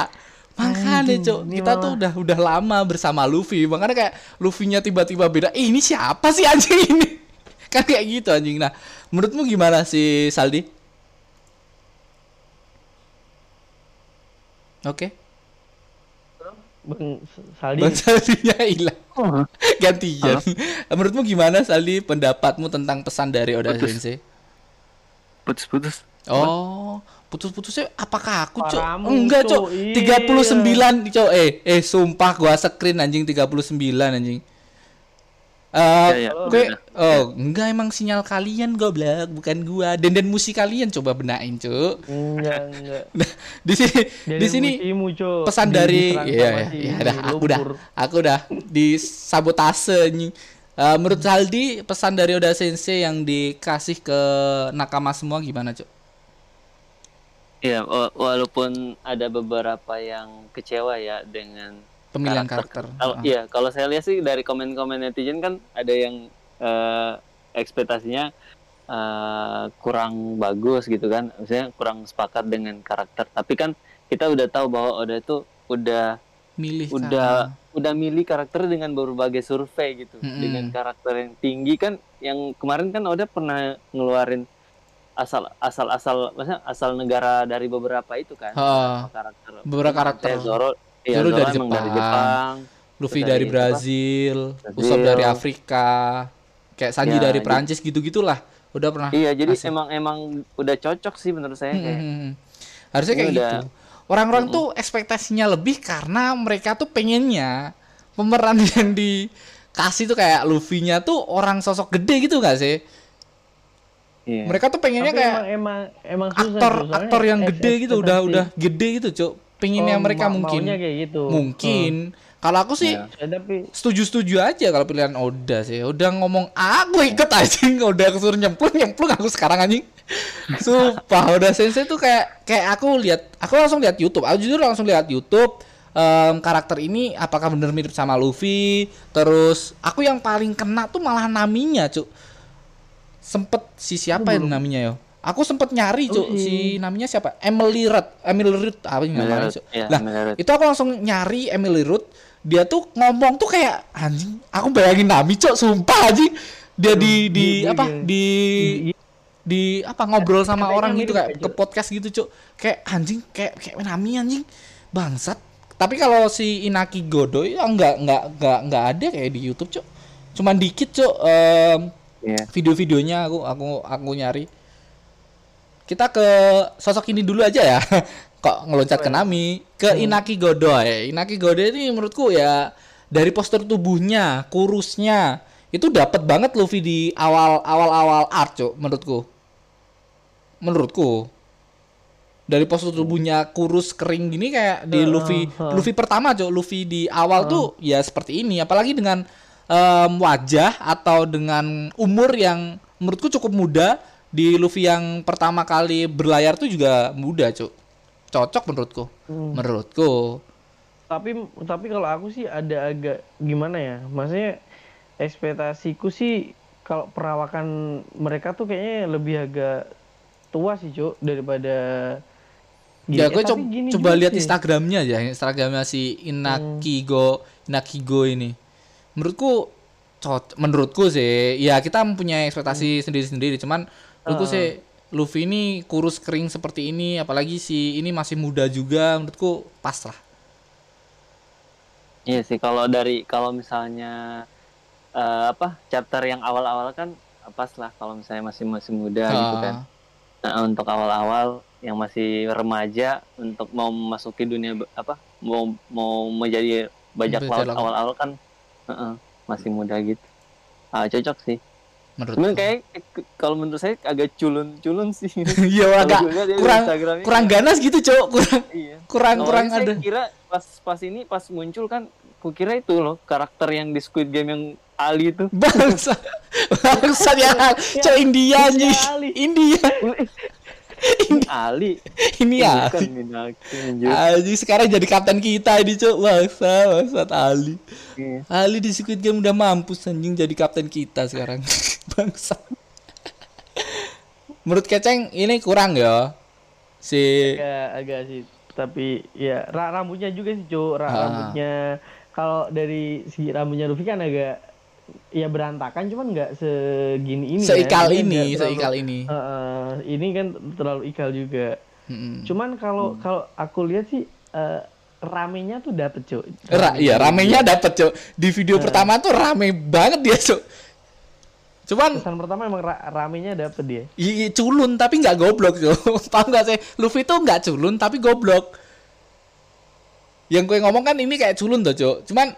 makanya cok kita tuh udah udah lama bersama Luffy makanya kayak Luffy-nya tiba-tiba beda "Ih, ini siapa sih anjing [LAUGHS] ini kan kayak gitu anjing nah menurutmu gimana sih Saldi oke Bang Saldi Bang Saldinya hilang Oh, gantian [LAUGHS] menurutmu gimana Saldi pendapatmu tentang pesan dari Oda Putus. Sensei putus-putus. Oh, putus-putusnya apakah aku, Cok? Enggak, Cok. Cok. Iya. 39, Cok. Eh, eh sumpah gua screen anjing 39 anjing. Eh, Ya, ya, gue udah, oh, enggak emang sinyal kalian goblok, bukan gua. Dan dan musik kalian coba benain, Cok. enggak enggak. Nah, [LAUGHS] di sini Dari di sini musimu, pesan Di- dari diserang iya sama ya, si ya dah aku dah lumpur. aku dah disabotase anjing. Eh, menurut Saldi pesan dari Oda Sensei yang dikasih ke nakama semua gimana, Cok? Ya, wa- walaupun ada beberapa yang kecewa ya dengan Pemilihan karakter. Kalau Ah. iya, kalau saya lihat sih dari komen-komen netizen kan ada yang eh, ekspektasinya eh, kurang bagus gitu kan misalnya kurang sepakat dengan karakter tapi kan kita udah tahu bahwa Oda itu udah milih udah kan. udah milih karakter dengan berbagai survei gitu Mm-mm. dengan karakter yang tinggi kan yang kemarin kan Oda pernah ngeluarin asal asal asal maksudnya asal negara dari beberapa itu kan Ha. karakter Beberapa karakter. Zoro iya, Zoro dari emang dari Jepang. Jepang Luffy dari dari? Brazil, Brazil. Usopp dari Afrika, kayak Sanji Ya, dari jadi- Perancis gitu-gitulah. Udah pernah. iya jadi Asik. emang emang udah cocok sih menurut saya kayak Hmm, Harusnya Ini kayak udah- gitu. Orang-orang tuh ekspektasinya lebih karena mereka tuh pengennya pemeran [LAUGHS] yang dikasih tuh kayak Luffy-nya tuh orang sosok gede gitu gak sih? iya. Mereka tuh pengennya Tapi kayak emang emang emang susah, aktor Cuk. Soalnya aktor yang gede gitu udah udah gede gitu, Cuk. Pengennya Oh, mereka ma- mungkin kayak gitu. mungkin. Kalau aku sih. Ya, tapi setuju-setuju aja kalau pilihan Oda sih. Udah ngomong aku ikut anjing, [LAUGHS] udah kesuruh nyemplung nyemplung aku sekarang anjing. [LAUGHS] Sumpah Oda Sensei tuh kayak kayak aku lihat, aku langsung lihat YouTube. Aku jujur langsung lihat YouTube em, karakter ini apakah bener mirip sama Luffy. Terus aku yang paling kena tuh malah naminya, Cuk. Sempet si siapa yang namanya yo? Aku sempet nyari, Cuk. Oh, Si namanya siapa? Emily Rudd. Emily Rudd apa namanya, Cuk? Iya, Emily Rudd. itu aku langsung nyari Emily Rudd dia tuh ngomong tuh kayak anjing aku bayangin Nami cok sumpah anjing dia di di Iya, apa iya. di Iya. di apa ngobrol sama orang gitu kayak ke podcast gitu cok kayak anjing kayak kayak Nami anjing bangsat tapi kalau si Inaki Godoy ya enggak enggak enggak enggak ada kayak di YouTube cok cuman dikit cok em, Iya. video-videonya aku aku aku nyari kita ke sosok ini dulu aja ya. [LAUGHS] Kok ngeloncat ke Nami? Ke Inaki Godoy. Inaki Godoy ini menurutku ya dari postur tubuhnya kurusnya itu dapat banget Luffy di awal awal awal art cok menurutku. Menurutku. Dari postur tubuhnya kurus kering gini kayak di Heeh, Luffy. Luffy pertama cok Luffy di awal tuh ya seperti ini. Apalagi dengan em, wajah atau dengan umur yang menurutku cukup muda di Luffy yang pertama kali berlayar tuh juga muda cok cocok menurutku. Hmm. menurutku. Tapi tapi kalau aku sih ada agak gimana ya? Maksudnya ekspektasiku sih kalau perawakan mereka tuh kayaknya lebih agak tua sih cuk daripada ya Eh, gue coba gini coba lihat. Instagramnya aja Instagramnya si Inakigo Inakigo ini. Menurutku menurutku sih ya kita mempunyai ekspektasi sendiri-sendiri cuman menurutku sih Luffy ini kurus kering seperti ini apalagi si ini masih muda juga menurutku pas lah Iya sih kalau dari kalau misalnya eh, apa chapter yang awal-awal kan pas lah kalau misalnya masih masih muda gitu kan. Ah, Nah, untuk awal-awal yang masih remaja untuk mau memasuki dunia apa mau mau menjadi bajak laut awal-awal kan heeh, masih muda gitu. Ah, cocok sih. Menurutku Cuman kayak kalau menurut saya agak culun-culun sih. [LAUGHS] iya agak kurang kurang ganas gitu cok kurang Iya. kurang Awalnya kurang saya ada kira pas pas ini pas muncul kan kukira itu loh karakter yang di Squid Game yang Ali itu. [LAUGHS] bangsa bangsa ya cok India nih Ali. India [LAUGHS] Ini Ali. ini ya. Aji sekarang jadi kapten kita ini cok bangsa bangsa Ali Iya. Ali di Squid Game udah mampus anjing jadi kapten kita sekarang bangsa. Menurut keceng ini kurang ya? Si agak agak sih tapi ya ra- rambutnya juga sih cuk. Ra- Ah. rambutnya kalau dari si rambutnya Luffy kan agak ya berantakan cuman nggak segini ini seikal kan. ini terlalu- seikal ini. Heeh, ini kan terlalu ikal juga. Mm-mm. cuman kalau kalau aku lihat sih eh, ramenya tuh dapet cuk. Ra iya ramenya dapet cok di video pertama tuh rame banget dia cok cuman pesan pertama emang ra- ramenya dapet dia Iya culun tapi nggak goblok yo. [LAUGHS] Paham nggak sih? Luffy tuh nggak culun tapi goblok. Yang gue ngomong kan ini kayak culun tuh, Cok. Cuman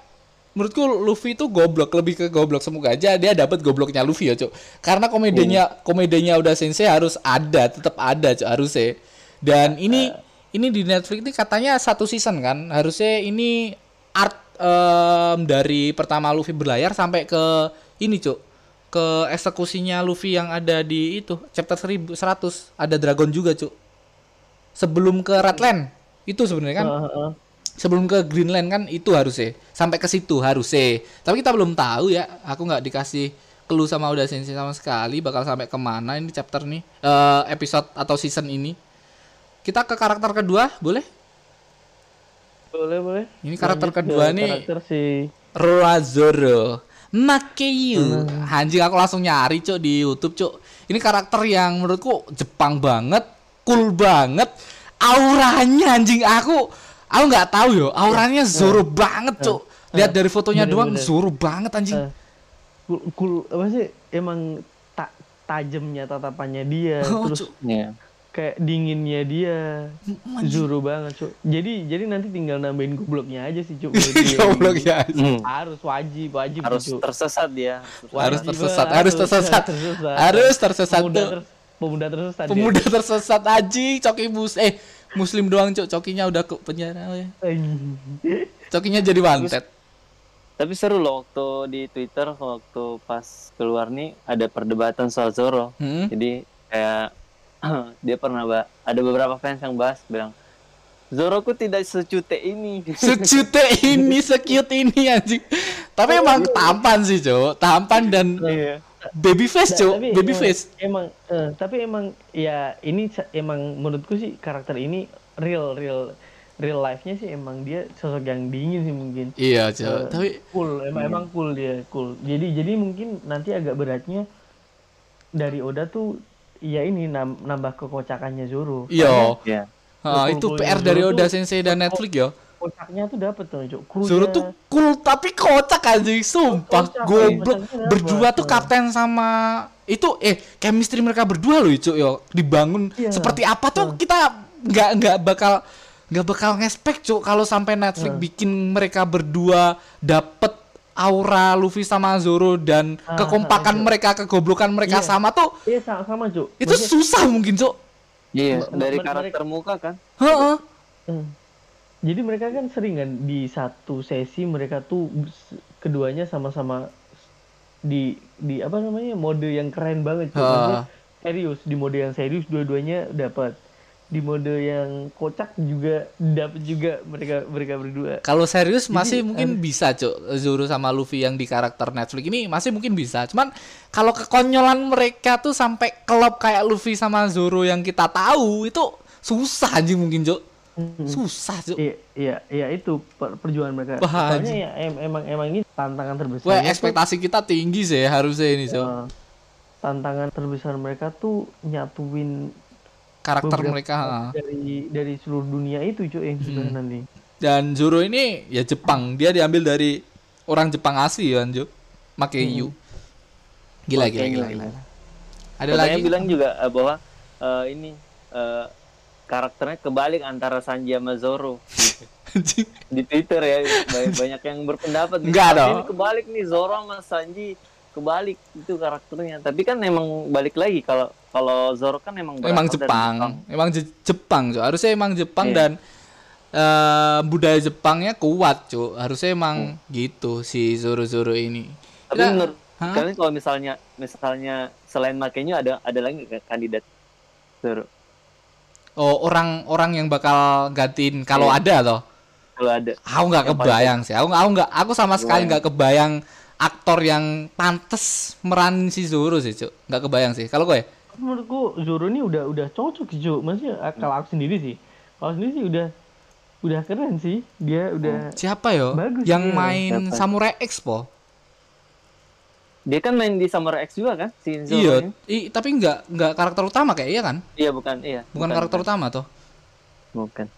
menurutku Luffy itu goblok, lebih ke goblok. Semoga aja dia dapat gobloknya Luffy ya, Cok. Karena komedinya komedinya udah sensei harus ada, tetap ada, Cok, harusnya. Dan ini ini di Netflix ini katanya satu season kan. Harusnya ini art em, dari pertama Luffy berlayar sampai ke ini, Cok ke eksekusinya Luffy yang ada di itu chapter 1100 ada dragon juga cuk sebelum ke Redland itu sebenarnya kan sebelum ke Greenland kan itu harusnya sampai ke situ harusnya tapi kita belum tahu ya aku nggak dikasih clue sama Oda Sensei sama sekali bakal sampai ke mana ini chapter nih eh, episode atau season ini. Kita ke karakter kedua, boleh? Boleh boleh. Ini karakter Lanjut ke kedua nih. Karakter si Razoro. Makeyu. Anjing aku langsung nyari cuk di YouTube cuk. Ini karakter yang menurutku Jepang banget, cool banget. Auranya anjing aku aku nggak tahu yo, auranya Zoro banget cuk. Lihat dari fotonya doang Bener-bener. Zoro banget anjing. Cool, cool apa sih? Emang tak tajamnya tatapannya dia, Oh, terus Cuk. Iya. Kayak dinginnya dia. Anjing. Zoro banget, Cuk. Jadi jadi nanti tinggal nambahin gobloknya aja sih, Cuk. [LAUGHS] menurut dia. Goblok ya. Hmm. Harus wajib, wajib Harus Cuk. tersesat dia. Harus tersesat, harus, [LAUGHS] tersesat. tersesat. Harus tersesat pemuda, tuh. ter- pemuda tersesat. dia. Pemuda tersesat aji, coki mus eh muslim doang cuk, cokinya udah ke penjara ya. Cokinya jadi wanted. Tapi seru loh waktu di Twitter waktu pas keluar nih ada perdebatan soal Zoro. Hmm. Jadi kayak [LAUGHS] dia pernah ba- ada beberapa fans yang bahas bilang Zoroku tidak secute ini. [LAUGHS] Secute ini, secute ini anjing. Tapi emang tampan sih, Cuk. Tampan dan Iya. baby face, Nah, Cuk. tapi Baby emang- face. Emang, eh, tapi emang ya ini emang menurutku sih karakter ini real real real life-nya sih emang dia sosok yang dingin sih mungkin. Iya, Cuk. Eh, Tapi cool emang emang cool dia cool jadi jadi mungkin nanti agak beratnya dari Oda tuh ya ini nam- nambah kekocakannya Zoro iya. Iya. Ah, Betul, itu. PR dari Oda Sensei dan Netflix ya. kocaknya tuh dapet tuh cuk Krunya- Zoro tuh cool tapi kocak anjing, sumpah. Kocak, Goblok. dapet. Berdua tuh kapten sama itu eh chemistry mereka berdua loh, Cuk, yo. Dibangun Iya. seperti apa tuh kita nggak nggak bakal nggak bakal ngespek, Cuk, kalau sampai Netflix Iya. bikin mereka berdua dapet aura Luffy sama Zoro dan Ah, kekompakan ah, mereka, kegoblokan mereka Iya. sama tuh iya sama sama cuk itu Maksudnya- susah mungkin, Cuk. Iya, Me- dari karakter muka kan. Heeh. Hmm. Jadi mereka kan sering kan di satu sesi mereka tuh keduanya sama-sama di di apa namanya mode yang keren banget. Ha. Maksudnya serius di mode yang serius dua-duanya dapat. Di mode yang kocak juga dapat juga mereka mereka berdua. Kalau serius masih Jadi, mungkin bisa, Cuk. Zoro sama Luffy yang di karakter Netflix ini masih mungkin bisa. Cuman kalau kekonyolan mereka tuh sampai klub kayak Luffy sama Zoro yang kita tahu itu susah anjing mungkin, Cuk. Susah, Cuk. Iya, iya, iya itu per- perjuangan mereka. Wah, Soalnya ya em- emang emang ini tantangan terbesar. Wah, ekspektasi kita tinggi sih harusnya ini, Cuk. Eh, tantangan terbesar mereka tuh nyatuin Karakter beberapa mereka. dari dari seluruh dunia itu cuy Hmm. sebenarnya nanti. Dan Zoro ini ya Jepang. Dia diambil dari orang Jepang asli kan, Cuk. Makeyu. Gila, gila, gila, Makeyu. gila. Ada Katanya lagi? bilang juga eh, bahwa eh, ini eh, karakternya kebalik antara Sanji sama Zoro Anjing. di Twitter ya Ba- banyak yang berpendapat nih, Enggak "Tapi dong. ini kebalik nih Zoro sama Sanji kebalik itu karakternya tapi kan emang balik lagi kalau kalau Zoro kan emang emang dari Jepang, emang Je- Jepang, Cuk. Harusnya emang Jepang Iya. dan eh, budaya Jepangnya kuat, Cuk. Harusnya Hmm. emang gitu si Zoro-Zoro ini. tapi Kita- menurut Hah? kalian kalau misalnya misalnya selain makanya ada ada lagi kandidat Zoro Oh, orang-orang yang bakal gantiin kalau Iya. ada toh. kalau ada Aku nggak Yang kebayang sih. Aku aku nggak aku sama sekali Kebayang. nggak kebayang aktor yang pantes meran si Zoro sih, Cuk. Nggak kebayang sih. Kalau gue menurutku Zoro ini udah udah cocok sih cuy. Maksudnya ah, kalau aku sendiri sih, kalau sendiri sih udah udah keren sih. Dia udah siapa yo Bagus yang dia. main Siapa? Samurai X po? dia kan main di Summer X juga kan si Zoro Iya, i, tapi nggak nggak karakter utama kayak iya kan? iya bukan iya Bukan, karakter utama toh. bukan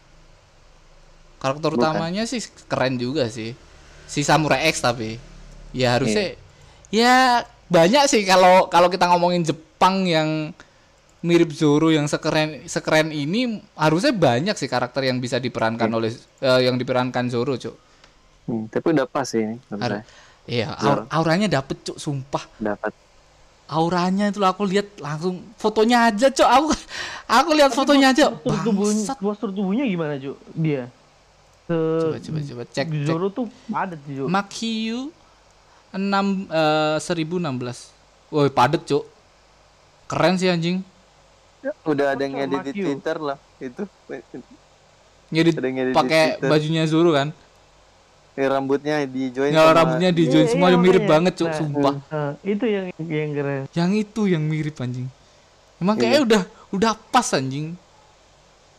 Karakter Bukan. utamanya sih keren juga sih. Si Samurai X tapi ya harusnya ya banyak sih kalau kalau kita ngomongin Jepang yang mirip Zoro yang sekeren sekeren ini harusnya banyak sih karakter yang bisa diperankan oleh eh, yang diperankan Zoro, Cuk. Hmm, tapi udah pas sih ini saya. Iya, Zoro. aur- auranya dapet, Cuk, sumpah. dapat Auranya itu aku lihat langsung fotonya aja, Cuk. Aku aku lihat fotonya aja. postur tubuhnya, Bangsat. postur tubuhnya gimana cuy? Dia. Se Coba coba coba cek cek. Zoro tuh padat sih cuy. Makiyu 6 eh, 1016. Woi, padet, Cuk. Keren sih anjing. udah ada yang di? Twitter lah itu Ngedit pakai bajunya Zoro kan. Ini rambutnya di join Ya rambutnya di join Iya, semua iya, mirip makanya. banget, Cuk, Nah, sumpah. Nah, itu yang yang keren. Yang itu yang mirip anjing. Emang Iya. kayaknya udah udah pas anjing.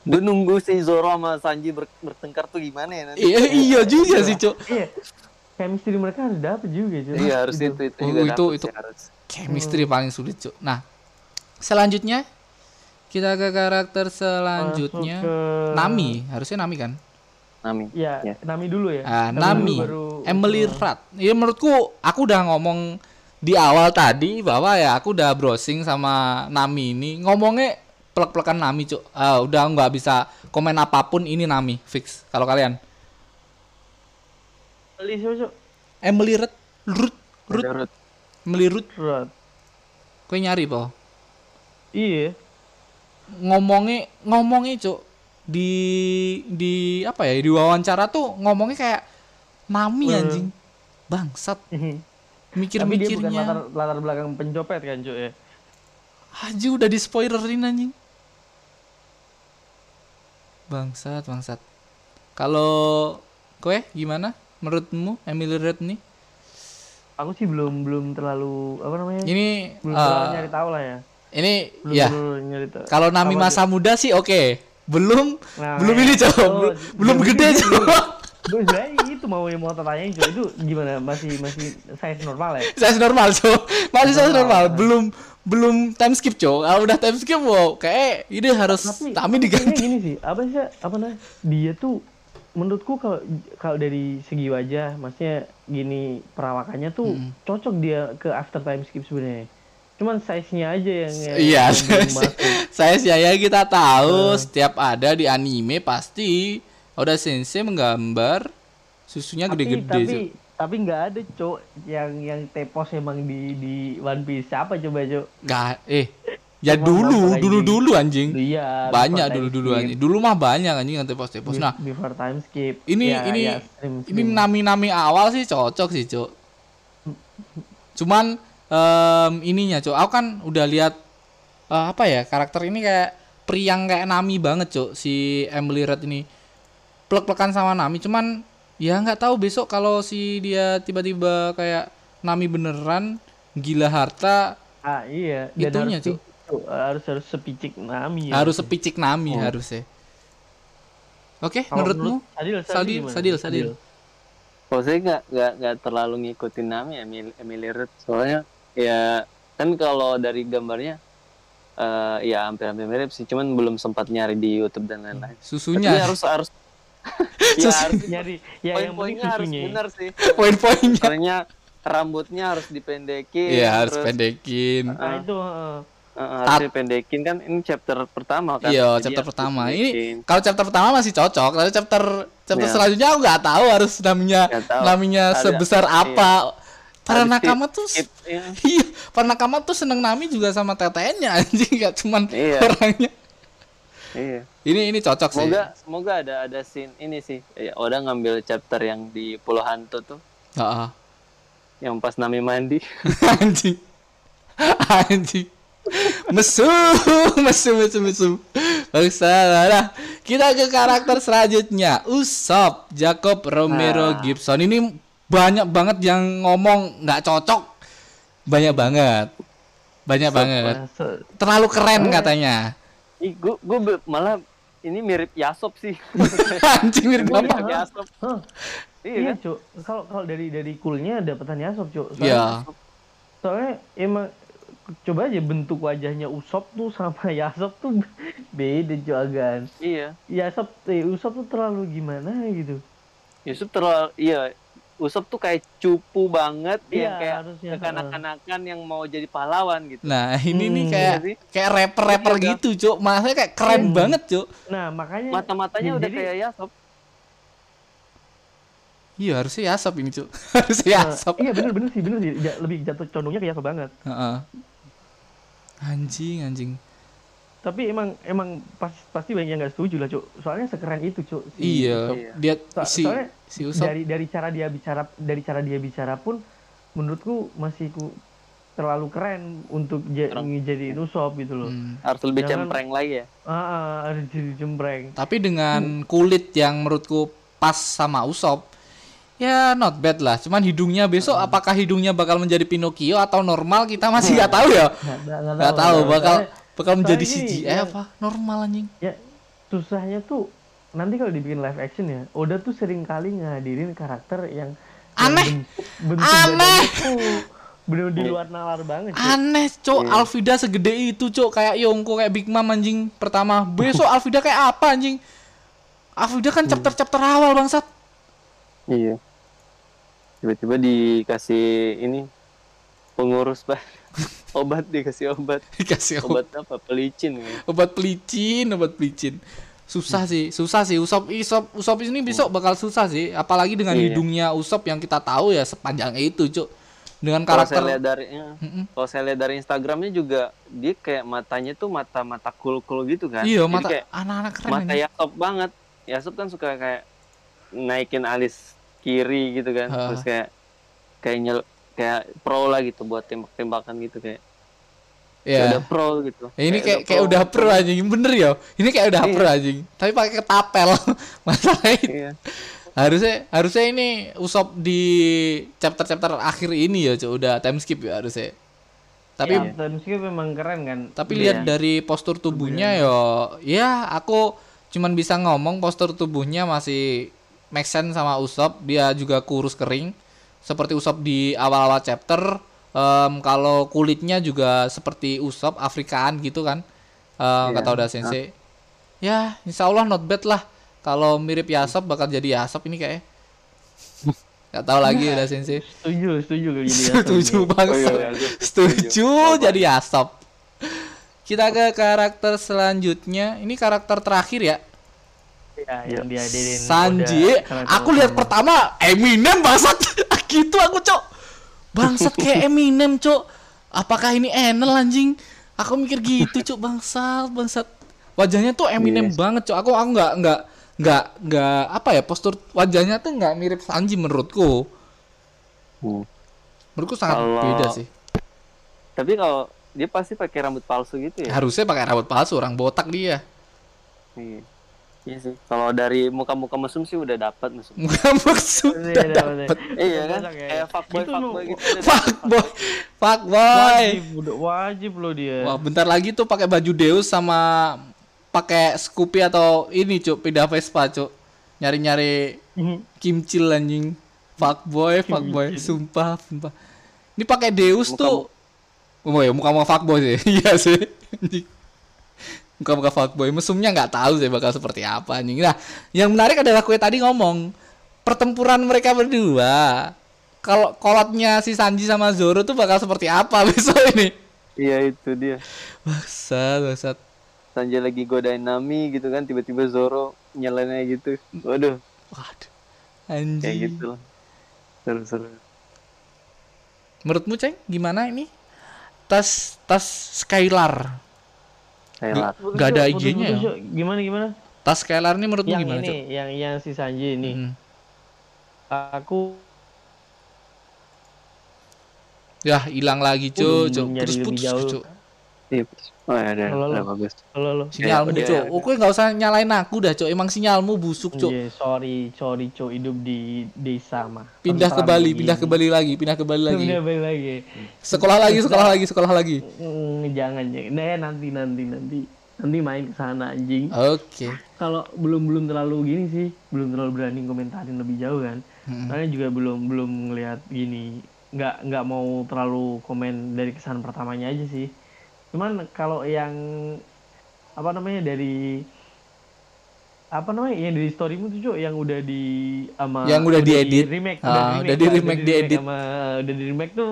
Gue nunggu si Zoro sama Sanji ber- bertengkar tuh gimana ya nanti. Iya iya juga sih, Cuk. Iya. Chemistry mereka harus dapet juga, cuy. Iya harus itu itu, Oh, itu- itu. sih, harus. Chemistry paling sulit, Cuk. Nah, selanjutnya kita ke karakter selanjutnya ke- Nami, harusnya Nami kan? Nami. Ya, Ya. Nami dulu ya. Ah, Nami, baru- Emily Rat. Ya menurutku aku udah ngomong di awal tadi bahwa ya aku udah browsing sama Nami ini ngomongnya plek-plekan Nami cuk. Ah, udah nggak bisa komen apa pun ini Nami fix. Kalau kalian Emily siapa, Cuk? Emily Rat, Rut, Rut, Emily Rut, Rat. kue nyari po. Iya. Ngomongnya ngomongnya cuk di di apa ya di wawancara tuh ngomongnya kayak Nami Hmm. anjing. Bangsat [LAUGHS] Tapi dia bukan mikir-mikirnya. latar, latar belakang pencopet kan, Cuk ya. Haji udah di spoilerin anjing. Bangsat, bangsat. Kalau kowe gimana menurutmu Emily Red nih? Aku sih belum belum terlalu apa namanya? Ini belum eh, terlalu nyari tahu lah ya. Ini Belum ya kalau Nami Apa masa muda sih oke. Belum Nah, belum ini oh, coba belum, belum belum gede coba. Gue sebenarnya itu mau yang mau tanyain Cuk. Itu gimana? Masih masih size normal ya? Size normal, coba. Masih size Normal. normal. Belum belum time skip, cow. Kalau udah time skip, wow, kayak ini harus Nami kayaknya diganti. gini sih apa sih apa nah dia tuh menurutku kalau kalau dari segi wajah maksudnya gini perawakannya tuh Hmm. cocok dia ke after time skip sebenarnya cuman size nya aja yang, yang [LAUGHS] Iya, sih ya kita tahu setiap ada di anime pasti Oda Sensei menggambar susunya tapi gede-gede. tapi Cuk. tapi nggak ada cok yang yang tepos emang di di One Piece siapa coba cok Nggak, eh [LAUGHS] ya Cuma dulu, dulu dulu anjing. iya banyak dulu dulu skip. anjing. Dulu mah banyak anjing yang tepos-tepos. Be- Nah, before time skip ini Ya, ini ya, stream, ini stream. nami-nami awal sih cocok sih, Cuk. Cuman em, ininya, Cuk. Aku kan udah lihat eh, apa ya? Karakter ini kayak priang kayak Nami banget, Cuk. Si Emily Red ini. Plek-plekan sama Nami, cuman ya nggak tahu besok kalau si dia tiba-tiba kayak Nami beneran gila harta ah iya Itunya, harus, Cuk, harus harus sepicik Nami ya. harus sepicik Nami harusnya. Oke, Kalau menurutmu? menurut Sadil, Sadil, gimana? Sadil, Sadil. Kalau saya nggak nggak nggak terlalu ngikutin Nami Emily, Emily Red soalnya ya kan kalau dari gambarnya eh ya hampir-hampir mirip sih cuman belum sempat nyari di YouTube dan lain-lain. Tapi Susunya, harus harus [LAUGHS] ya Susu- harus Nyari ya yang penting poin-poinnya harus ya. benar sih. poin-poinnya. Soalnya rambutnya harus dipendekin. Iya, harus terus, pendekin. Nah itu heeh. eh, harus dipendekin kan ini chapter pertama kan. Iya, chapter harus pertama. dipendekin. Ini kalau chapter pertama masih cocok, tapi chapter chapter Iya. selanjutnya aku nggak tahu harus namanya tahu. namanya Ada- sebesar iya. apa. Para nakama tuh skip, iya. [LAUGHS] iya, para nakama tuh seneng Nami juga sama tetenya anjing, nggak cuman Iya. orangnya. Iya. Ini ini cocok sih. Semoga semoga ada ada scene ini sih. Ya, Oda ngambil chapter yang di Pulau Hantu tuh, Heeh. yang pas Nami mandi. [LAUGHS] anjing. Anjing. Mesum, [LAUGHS] mesum, mesum, mesum. Bangsa, nah, kita ke karakter selanjutnya. Usop Jacob Romero Nah. Gibson. Ini banyak banget yang ngomong nggak cocok. Banyak banget. Banyak banget. Terlalu keren katanya. Ih, gua malah ini mirip Yasop sih. [LAUGHS] Anjing mirip apa? Yasop. Hah, Iya iya kan? cuk kalau kalau dari dari coolnya dapatan Yasop cuk soalnya, Iya. soalnya emang coba aja bentuk wajahnya Usop tuh sama [LAUGHS] Yasop tuh beda cuk agan Iya. Yasop eh, Usop tuh terlalu gimana gitu Yusuf terlalu iya Usop tuh kayak cupu banget Iya, yang kayak harusnya, kekanak-kanakan yang mau jadi pahlawan gitu. Nah, ini nih Hmm, kayak iya sih. kayak rapper-rapper Iya, gitu, Cuk. Maksudnya kayak keren Hmm. banget, Cuk. nah makanya Mata-matanya jadi- udah kayak Yasop. Iya, harusnya Yasop ini, Cuk. [LAUGHS] harusnya Nah, Yasop. iya bener bener sih bener sih lebih jatuh condongnya ke Yasop banget Heeh. Anjing, anjing. Tapi emang emang pas, pasti banyak yang nggak setuju lah cuk soalnya sekeren itu cuk si Iya. Iya. dia So- si soalnya si Usop. dari dari cara dia bicara dari cara dia bicara pun menurutku masih ku terlalu keren untuk ja- Kurang. ngejadiin Usop gitu loh Hmm. Harus lebih Jangan- cempreng lagi ya. ah, ah, harus jadi jembreng Tapi dengan kulit yang menurutku pas sama Usop, ya not bad lah. Cuman hidungnya besok apakah hidungnya bakal menjadi Pinocchio atau normal kita masih nggak tahu ya. Nggak- tahu bakal bakal menjadi CGI ya, apa normal anjing. ya susahnya tuh nanti kalau dibikin live action ya Oda tuh sering kali ngadirin karakter yang Aneh. bentuk, bentuk Aneh. bener di luar nalar banget cuy. Aneh, Cok. Alvida segede itu, Cok. Kayak Yongko, kayak Big Mom anjing pertama. Besok Alvida kayak apa anjing? Alvida kan chapter-chapter awal bangsat. Iya. Tiba-tiba dikasih ini pengurus pak obat dikasih obat [LAUGHS] Dikasih obat, obat apa pelicin ya. obat pelicin, obat pelicin. Susah sih, susah sih. Usop Isop Usop ini besok bakal susah sih, apalagi dengan Iya. hidungnya Usop yang kita tahu ya sepanjang itu, Cok. Dengan Kalau saya karakter lihat dari ya, Mm-mm. kalau saya lihat dari Instagramnya juga dia kayak matanya tuh mata-mata cool-cool gitu kan. Iya, Jadi mata kayak anak-anak keren mata anjing. Yasop banget. Yasop kan suka kayak naikin alis kiri gitu kan. Ha. Terus kayak kayak nyel kayak pro lah gitu buat tembak-tembakan gitu kayak. Iya. Kayak udah pro gitu. Ya, ini kayak kayak udah pro anjing, bener ya. Ini kayak udah Iya. pro anjing. Tapi pakai ketapel. [LAUGHS] Masalahnya itu. Iya. harusnya harusnya ini Usop di chapter-chapter akhir ini ya, Cuk. Udah time skip ya harusnya. Tapi ya, time skip memang keren kan tapi Iya. lihat dari postur tubuhnya yo, ya aku cuman bisa ngomong postur tubuhnya masih make sense sama Usop. Dia juga kurus kering seperti Usop di awal-awal chapter. Em, kalau kulitnya juga seperti Usop Afrikaan gitu kan. Eh, Iya. kata udah sensei. Ya, insya Allah not bad lah. Kalau mirip Yasop bakal jadi Yasop ini kayak. [LAUGHS] Gak tahu lagi udah sensei. setuju setuju jadi Setuju banget. Oh, iya, iya, iya. Setuju jadi Yasop. Kita ke karakter selanjutnya. Ini karakter terakhir ya. ya, yang diadirin Sanji. Aku lihat pertama Eminem bangsat. [LAUGHS] gitu aku, Cok. Bangsat kayak Eminem, Cok. Apakah ini Enel anjing? Aku mikir gitu, Cok. Bangsat, bangsat. Wajahnya tuh Eminem Yes. banget, Cok. Aku aku nggak nggak nggak nggak apa ya postur wajahnya tuh nggak mirip Sanji menurutku. Hmm. Menurutku sangat Kalau- beda sih. Tapi kalau dia pasti pakai rambut palsu gitu ya. Harusnya pakai rambut palsu, orang botak dia. Iya. Iya sih. Kalau dari muka-muka mesum sih udah dapat mesum. Muka maksud Iya, dapet. Iya kan? Cocok ya. Kayak fuckboy Itu fuckboy gitu. udah Fuck dapet. boy, fuck boy. wajib udah wajib loh dia Wah, bentar lagi tuh pakai baju Deus sama pakai Scoopy atau ini cuk pindah Vespa cuk nyari-nyari [LAUGHS] kimcil anjing fuck boy fuck boy sumpah sumpah ini pakai Deus Muka- tuh oh ya muka muka fuck boy sih [LAUGHS] iya sih Anjing. muka muka fuck boy mesumnya nggak tahu sih bakal seperti apa anjing nah yang menarik adalah kue tadi ngomong pertempuran mereka berdua kalau kolotnya si Sanji sama Zoro tuh bakal seperti apa [LAUGHS] besok ini Iya itu dia. Bangsat, bangsat. Sanjay lagi godain Nami gitu kan tiba-tiba Zoro nyelennya gitu. Waduh, Waduh. kayak Anjing. gitu lah. Seru-seru. Menurutmu, Ceng, gimana ini? Tas tas Skylar. Nggak ada IG-nya ya? Gimana gimana? Tas Skylar ini menurutmu Yang gimana, ini, Cok? yang yang si Sanji ini. Hmm. Aku Ya, hilang lagi, Cuk. Nyari Putus. Cuk. Iya. Oh ya ada, Halo, ada halo. bagus. lo lo. Sinyalmu, Cuk. udah. Oke, nggak usah nyalain aku dah, Cuk. Emang sinyalmu busuk, Cuk. Iya, sorry, sorry, Cok, hidup di desa mah. Pindah ke Bali, begini. pindah ke Bali lagi, pindah ke Bali lagi. Pindah Bali lagi. Sekolah lagi, sekolah lagi, sekolah lagi. Mm, jangan jangan. Nah, nanti nanti nanti nanti main ke sana anjing. Oke. Kalau belum belum terlalu gini sih, belum terlalu berani komentarin lebih jauh kan. Mm-mm. Karena juga belum belum ngelihat gini. Nggak nggak mau terlalu komen dari kesan pertamanya aja sih. Cuman kalau yang apa namanya dari apa namanya yang dari storymu tuh Cok yang udah di sama Yang udah diedit. remake Ah, udah di remake, diedit. sama udah di remake tuh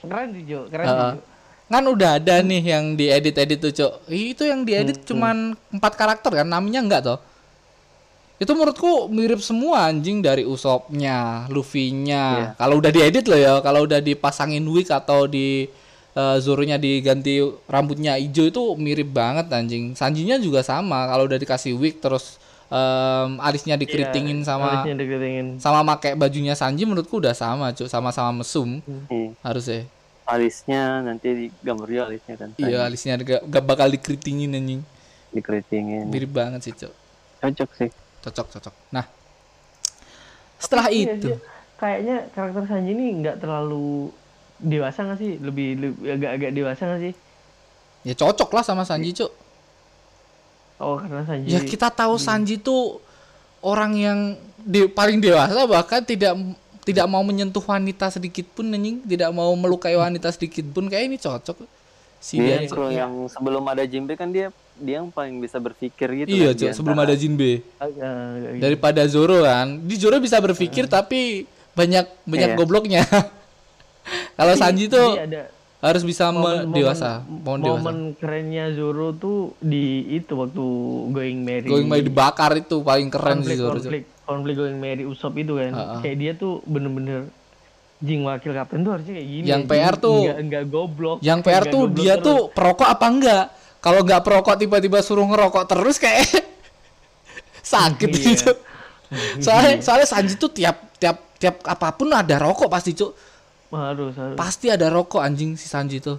keren sih Cok keren sih Ah. Cok. Kan udah ada nih yang diedit-edit tuh, Cok. Itu yang diedit Hmm, cuman empat karakter kan, namanya enggak toh? Itu menurutku mirip semua anjing dari Usopnya, Luffy-nya. Iya. Kalau udah diedit loh ya, kalau udah dipasangin wig atau di eh, Zoro-nya diganti rambutnya hijau itu mirip banget anjing. Sanjinya juga sama, kalau udah dikasih wig terus em, alisnya dikeritingin Iya, sama alisnya dikeritingin. sama make bajunya Sanji menurutku udah sama, Cuk. Sama-sama mesum Iya. harusnya. Alisnya nanti digambar juga alisnya kan. Iya, alisnya gak, gak bakal dikeritingin anjing. Dikeritingin. Mirip banget sih, Cok. Cocok sih. Cocok, cocok. Nah, setelah Iya, itu, iya. kayaknya karakter Sanji ini nggak terlalu dewasa nggak sih? Lebih, lebih agak-agak dewasa nggak sih? Ya cocok lah sama Sanji, Cuk. Oh karena Sanji. Ya kita tahu Sanji tuh orang yang de- paling dewasa bahkan tidak tidak mau menyentuh wanita sedikit pun anjing, tidak mau melukai wanita sedikit pun kayak ini cocok. Si Dia kalau yang sebelum ada Jinbe kan dia dia yang paling bisa berpikir gitu. Iya, kan, Cuk, sebelum ada Jinbe. Agak- Daripada Zoro kan. Di Zoro bisa berpikir tapi banyak banyak Iya. gobloknya. [LAUGHS] Kalau Sanji tuh ada harus bisa me- momen- dewasa, momen, mohon dewasa. momen kerennya Zoro tuh di itu waktu going Merry. Going by dibakar itu paling keren sih konflik, Zoro. Cuk. konflik, konflik going Merry Usop itu kan. Ha-ha. Kayak dia tuh bener-bener Jing wakil kapten tuh harusnya kayak gini. Yang ya. PR tuh- enggak, enggak goblok. Yang PR Enggak tuh dia terus. tuh perokok apa enggak? Kalau nggak perokok tiba-tiba suruh ngerokok terus kayak [LAUGHS] sakit Iya. gitu. Soalnya soalnya Sanji tuh tiap tiap tiap apa pun ada rokok pasti cuk. Harus harus. Pasti ada rokok anjing si Sanji tuh.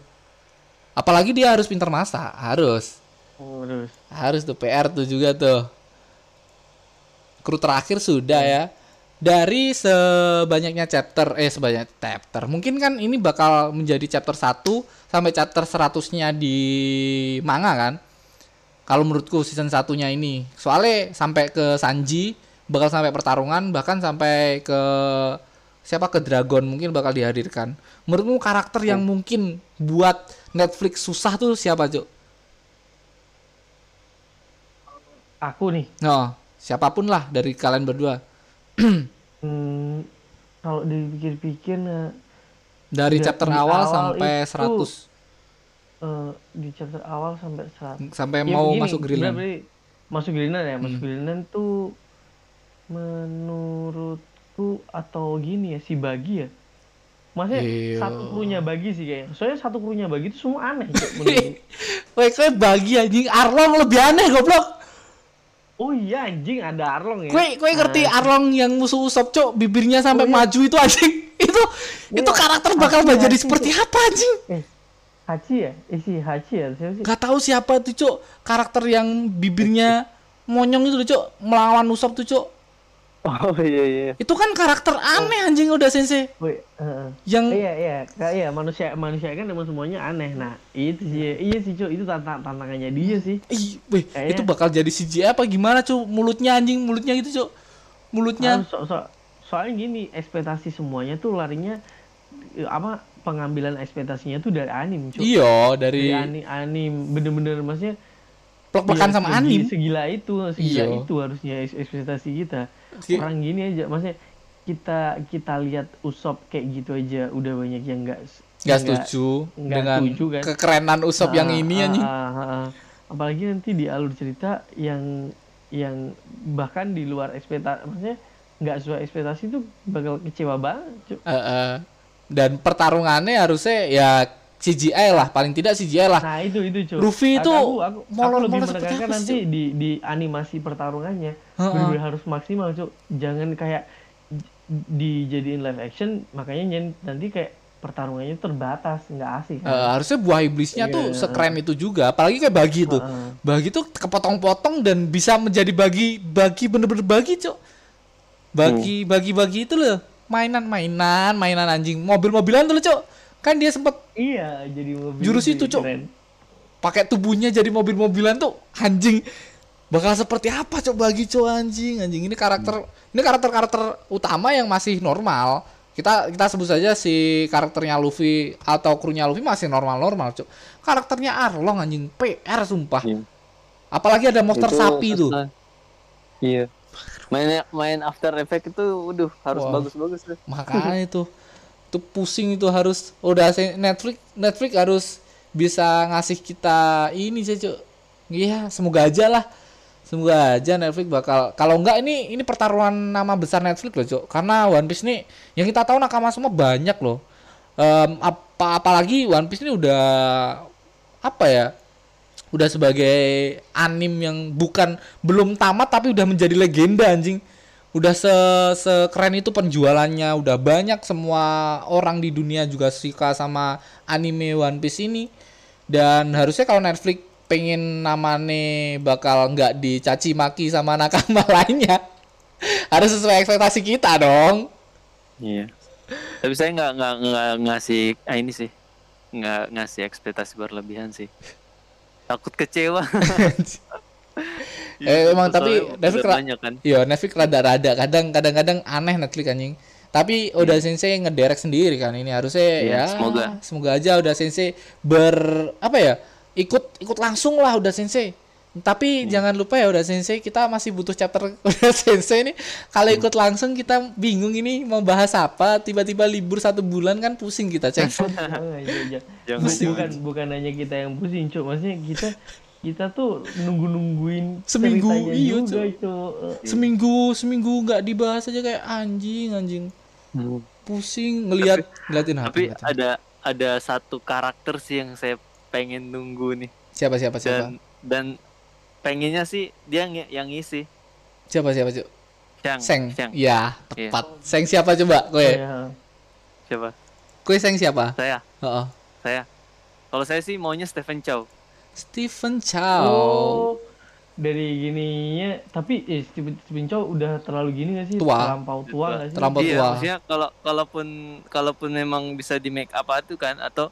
Apalagi dia harus pinter masak, harus. Harus. Harus tuh PR tuh juga tuh. Kru terakhir sudah ya. Dari sebanyaknya chapter eh sebanyak chapter. Mungkin kan ini bakal menjadi chapter 1 sampai chapter 100-nya di manga kan. Kalau menurutku season satunya ini. Soalnya sampai ke Sanji bakal sampai pertarungan bahkan sampai ke siapa ke Dragon mungkin bakal dihadirkan. Menurutmu karakter yang mungkin buat Netflix susah tuh siapa, Cuk? Aku nih. No, siapa pun lah dari kalian berdua. [CLEARS THROAT] Hmm, kalau dipikir-pikir nah, Dari chapter awal, awal sampai itu- 100 eh, di chapter awal sampai saat sampai Ya, mau begini, masuk Greenland. Masuk Greenland ya, Hmm. masuk Greenland tuh menurutku atau gini ya si Bagi ya. Maksudnya Iya. satu krunya Bagi sih kayaknya. Soalnya satu krunya Bagi itu semua aneh. [LAUGHS] Woi, kue bagi anjing Arlong lebih aneh goblok. Oh iya anjing ada Arlong ya. Kue kue ngerti Nah, Arlong yang musuh Usop, Cok, bibirnya sampai Oh, iya. maju itu anjing. [LAUGHS] Itu itu karakter bakal Hachi, menjadi Hachi, seperti apa anjing? Eh, Hachi ya? Eh si Hachi ya? Siapa sih? Gak tahu siapa tuh, Cok. Karakter yang bibirnya monyong itu, Cok, melawan Usop tuh, Cok. Oh iya iya. Itu kan karakter aneh anjing udah sensei. Woi, heeh. Yang Iya iya, kayak iya manusia manusia kan emang semuanya aneh. Nah itu sih, iya sih Cok, itu tantang tantangannya dia sih. Ih, weh, Kayaknya- itu bakal jadi CGI apa gimana, Cuk? Mulutnya anjing, mulutnya gitu, Cuk. Mulutnya. So- so- soalnya gini, ekspektasi semuanya tuh larinya eh, apa pengambilan ekspektasinya tuh dari anim, Cok. Iya, Dari dari anim, anim bener-bener maksudnya plek-plekan ya, sama anim. Segila itu, segila Iya. itu harusnya eks- ekspektasi kita. Ki- Orang gini aja, maksudnya kita kita lihat Usop kayak gitu aja udah banyak yang enggak Gak setuju nggak dengan setuju kan. kekerenan Usop yang Ah, ini ah, anjing. ah, ah, ah. apalagi nanti di alur cerita yang yang bahkan di luar ekspektasi maksudnya nggak sesuai ekspektasi itu bakal kecewa banget. Eh, eh. Dan pertarungannya harusnya ya CGI lah, paling tidak CGI lah. nah itu itu cuy Luffy itu aku, aku, aku molor-molor lebih menekankan sih, nanti di di animasi pertarungannya Heeh. benar-benar harus maksimal cuk jangan kayak dijadiin live action makanya nanti kayak pertarungannya terbatas nggak asik Eh, kan? harusnya buah iblisnya tuh Iya. sekeren itu juga, apalagi kayak bagi tuh. Heeh. Bagi tuh kepotong-potong dan bisa menjadi bagi bagi bener-bener bagi, Cok. Bagi bagi bagi itu loh. Mainan-mainan, mainan anjing, mobil-mobilan tuh loh, Cok. Kan dia sempet iya jadi mobil Jurus itu, keren. pakai tubuhnya jadi mobil-mobilan tuh anjing bakal seperti apa coba bagi cowok anjing anjing ini karakter ini karakter-karakter utama yang masih normal kita kita sebut saja si karakternya Luffy atau krunya Luffy masih normal-normal cok karakternya Arlong anjing PR sumpah Iya. apalagi ada monster Itu sapi tuh. Iya. Main main After Effect itu waduh harus bagus-bagus tuh. makanya itu [LAUGHS] itu pusing itu harus udah Netflix Netflix harus bisa ngasih kita ini sih cuk. Iya semoga aja lah. Semoga aja Netflix bakal kalau enggak ini ini pertaruhan nama besar Netflix loh cuk. Karena One Piece nih yang kita tahu nakama semua banyak loh. Em, apa apalagi One Piece ini udah apa ya udah sebagai anim yang bukan belum tamat tapi udah menjadi legenda anjing udah se sekeren itu penjualannya udah banyak semua orang di dunia juga suka sama anime One Piece ini dan harusnya kalau Netflix pengen namanya bakal nggak dicaci maki sama nakama [LAUGHS] lainnya harus sesuai ekspektasi kita dong Iya. Tapi saya nggak nggak nggak ngasih ah, ini sih nggak ngasih ekspektasi berlebihan sih. Takut kecewa. [LAUGHS] Eh, emang tapi kela- banyak kan. Iya, Netflix rada-rada kadang kadang-kadang aneh Netflix anjing. Tapi udah sensei ngederek sendiri kan ini harusnya Iya, ya semoga. semoga aja udah sensei ber apa ya? ikut ikut langsung lah udah sensei. Tapi jangan lupa ya udah sensei kita masih butuh chapter [LAUGHS] udah sensei nih. Kalau ikut langsung kita bingung ini mau bahas apa, tiba-tiba libur satu bulan kan pusing kita, Cek. Ah, [LAUGHS] iya, iya. Jangan bukan bukan hanya kita yang pusing cuk maksudnya kita kita tuh nunggu nungguin Seminggu, iya, juga Cuk. cuk seminggu seminggu nggak dibahas aja kayak anjing anjing Hmm. pusing ngelihat ngeliatin apa Tapi ada ada satu karakter sih yang saya pengen nunggu nih siapa siapa siapa dan dan pengennya sih dia yang ngisi siapa siapa? Shang. Seng. Shang. Ya, tepat. Seng siapa coba? Kowe. Ya. Siapa? Kowe Seng siapa? Saya. Heeh. Saya. Kalau saya sih maunya Stephen Chow. Stephen Chow. oh dari gininya tapi eh Stephen, Stephen Chow udah terlalu gini gak sih Tua. terlampau tua gak sih Terlampau iya, tua. maksudnya kalau kalaupun kalaupun memang bisa di make up itu kan atau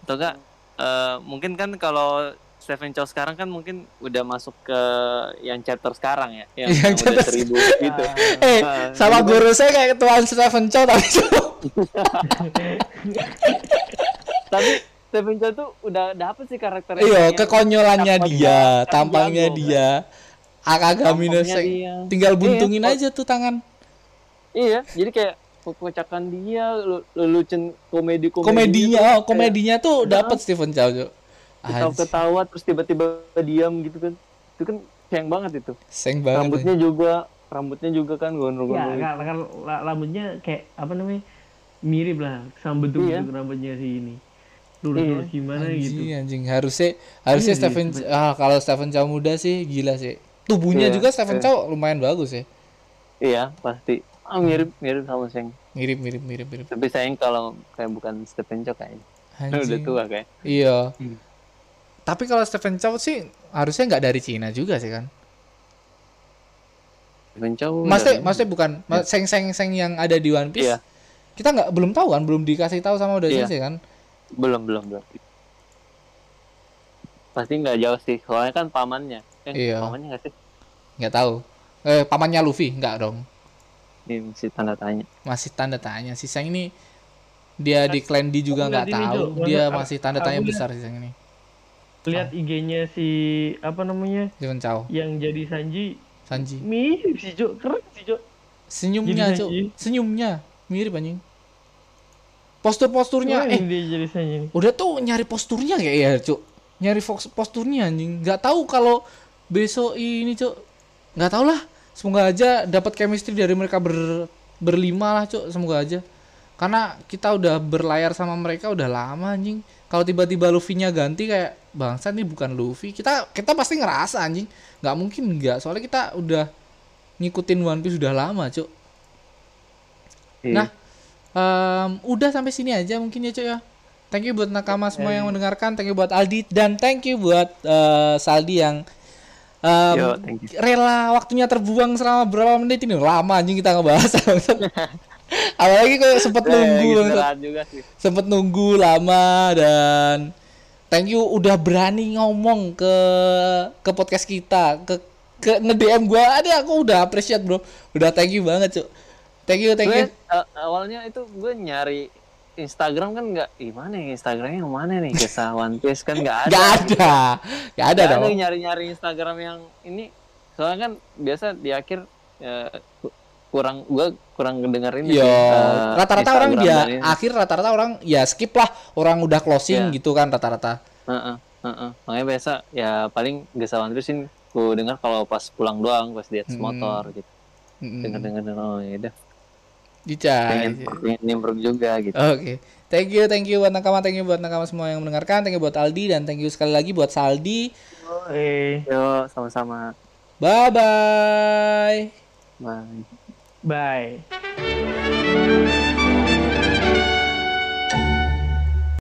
atau enggak eh, mungkin kan kalau Stephen Chow sekarang kan mungkin udah masuk ke yang chapter sekarang ya yang, Yang [LAUGHS] yang udah chapter seribu gitu. [LAUGHS] Eh, Ah, sama jadi guru saya kayak ketuaan Stephen Chow tapi [LAUGHS] Chow. Tapi Stephen Chow tuh udah dapet sih karakternya. Iya, yang- kekonyolannya dia, tampangnya jago, dia. Akagamina Tampangnya Seng. dia. Tinggal buntungin Iya, aja tuh tangan. Iya, jadi kayak kekocakan dia, lu- lelucon komedi komedi. Komedinya, oh, komedinya tuh dapat Stephen Chow, ketawa ketawa terus tiba-tiba diam gitu kan. Itu kan sayang banget itu. Seng banget. ya. rambutnya juga, rambutnya juga kan ya gondrong-gondrong. kan, kan ra- rambutnya kayak apa namanya mirip lah sama bentuk Iya. rambutnya si ini lurus-lurus gimana gitu Anjing, anjing. Harusnya harusnya Iya, Stephen ah kalau Stephen Chow muda sih gila sih. Tubuhnya Iya, juga Stephen iya. Chow lumayan bagus ya. Iya, pasti. Ah, mirip mirip sama Seng. Mirip mirip mirip mirip. Tapi sayang kalau kayak bukan Stephen Chow kayaknya. Kan udah Anjing. tua kayak. Iya. Hmm. Tapi kalau Stephen Chow sih harusnya nggak dari Cina juga sih kan. Stephen Chow. Maksudnya, maksudnya bukan seng-seng-seng yang ada di One Piece. Iya. Kita nggak belum tahu kan, belum dikasih tahu sama Oda Iya. Sensei kan. Belum belum belum. Pasti nggak jauh sih, soalnya kan pamannya. Eh, Iya. pamannya nggak sih? Nggak tahu. Eh pamannya Luffy nggak dong. Ini masih tanda tanya. Masih tanda tanya. Si Seng ini dia di clan D juga nggak ini, tahu. Jo. Dia masih tanda tanya besar si Seng ini. lihat IG-nya si apa namanya Stephen Chow, yang jadi Sanji Sanji. mirip sih Cuk keren sih Cuk Senyumnya. Sanji. Senyumnya mirip anjing. Postur-posturnya eh dia jadi udah tuh nyari posturnya kayak ya, Cuk. Nyari fox- posturnya anjing. Nggak tahu kalau besok ini, Cuk. Nggak tahu lah. Semoga aja dapat chemistry dari mereka ber berlima lah, Cuk. Semoga aja. Karena kita udah berlayar sama mereka udah lama anjing. Kalau tiba-tiba Luffy-nya ganti kayak bangsa nih bukan Luffy. Kita kita pasti ngerasa anjing. Nggak mungkin nggak. Soalnya kita udah ngikutin One Piece udah lama, Cuk. Iya. Nah, Em, udah sampai sini aja mungkin ya cuy ya. Thank you buat nakama semua yang mendengarkan, thank you buat Aldi dan thank you buat eh, Saldi yang em, Yo, rela waktunya terbuang selama berapa menit ini lama anjing kita ngebahas. [LAUGHS] Apalagi kok sempet Eh, nunggu, gitu juga sih. sempet nunggu lama dan thank you udah berani ngomong ke ke podcast kita, ke ke nge-DM gua. Ada aku udah appreciate, Bro. Udah thank you banget, Cuk. Thank you, thank you. Gue uh, awalnya itu gue nyari Instagram kan nggak, gimana ya Instagramnya yang mana nih kisah One Piece kan nggak ada. Gak ada. Gak ada Nggak dong. nyari-nyari Instagram yang ini. Soalnya kan biasa di akhir ku- kurang gue kurang ngedengerin Yo, eh, rata-rata orang dia dari- akhir rata-rata orang ya skip lah. Orang udah closing Iya. gitu kan rata-rata. Heeh, heeh. Makanya biasa ya paling kisah One Piece ini gue dengar kalau pas pulang doang pas di atas Hmm. motor gitu. Mm-mm. Dengar-dengar oh ya udah. Dicai. Pengen pengen nimbrung juga gitu. Oke. Thank you, thank you buat nakama, thank you buat nakama semua yang mendengarkan, thank you buat Aldi dan thank you sekali lagi buat Saldi. eh Yo, sama-sama. Bye bye. Bye. bye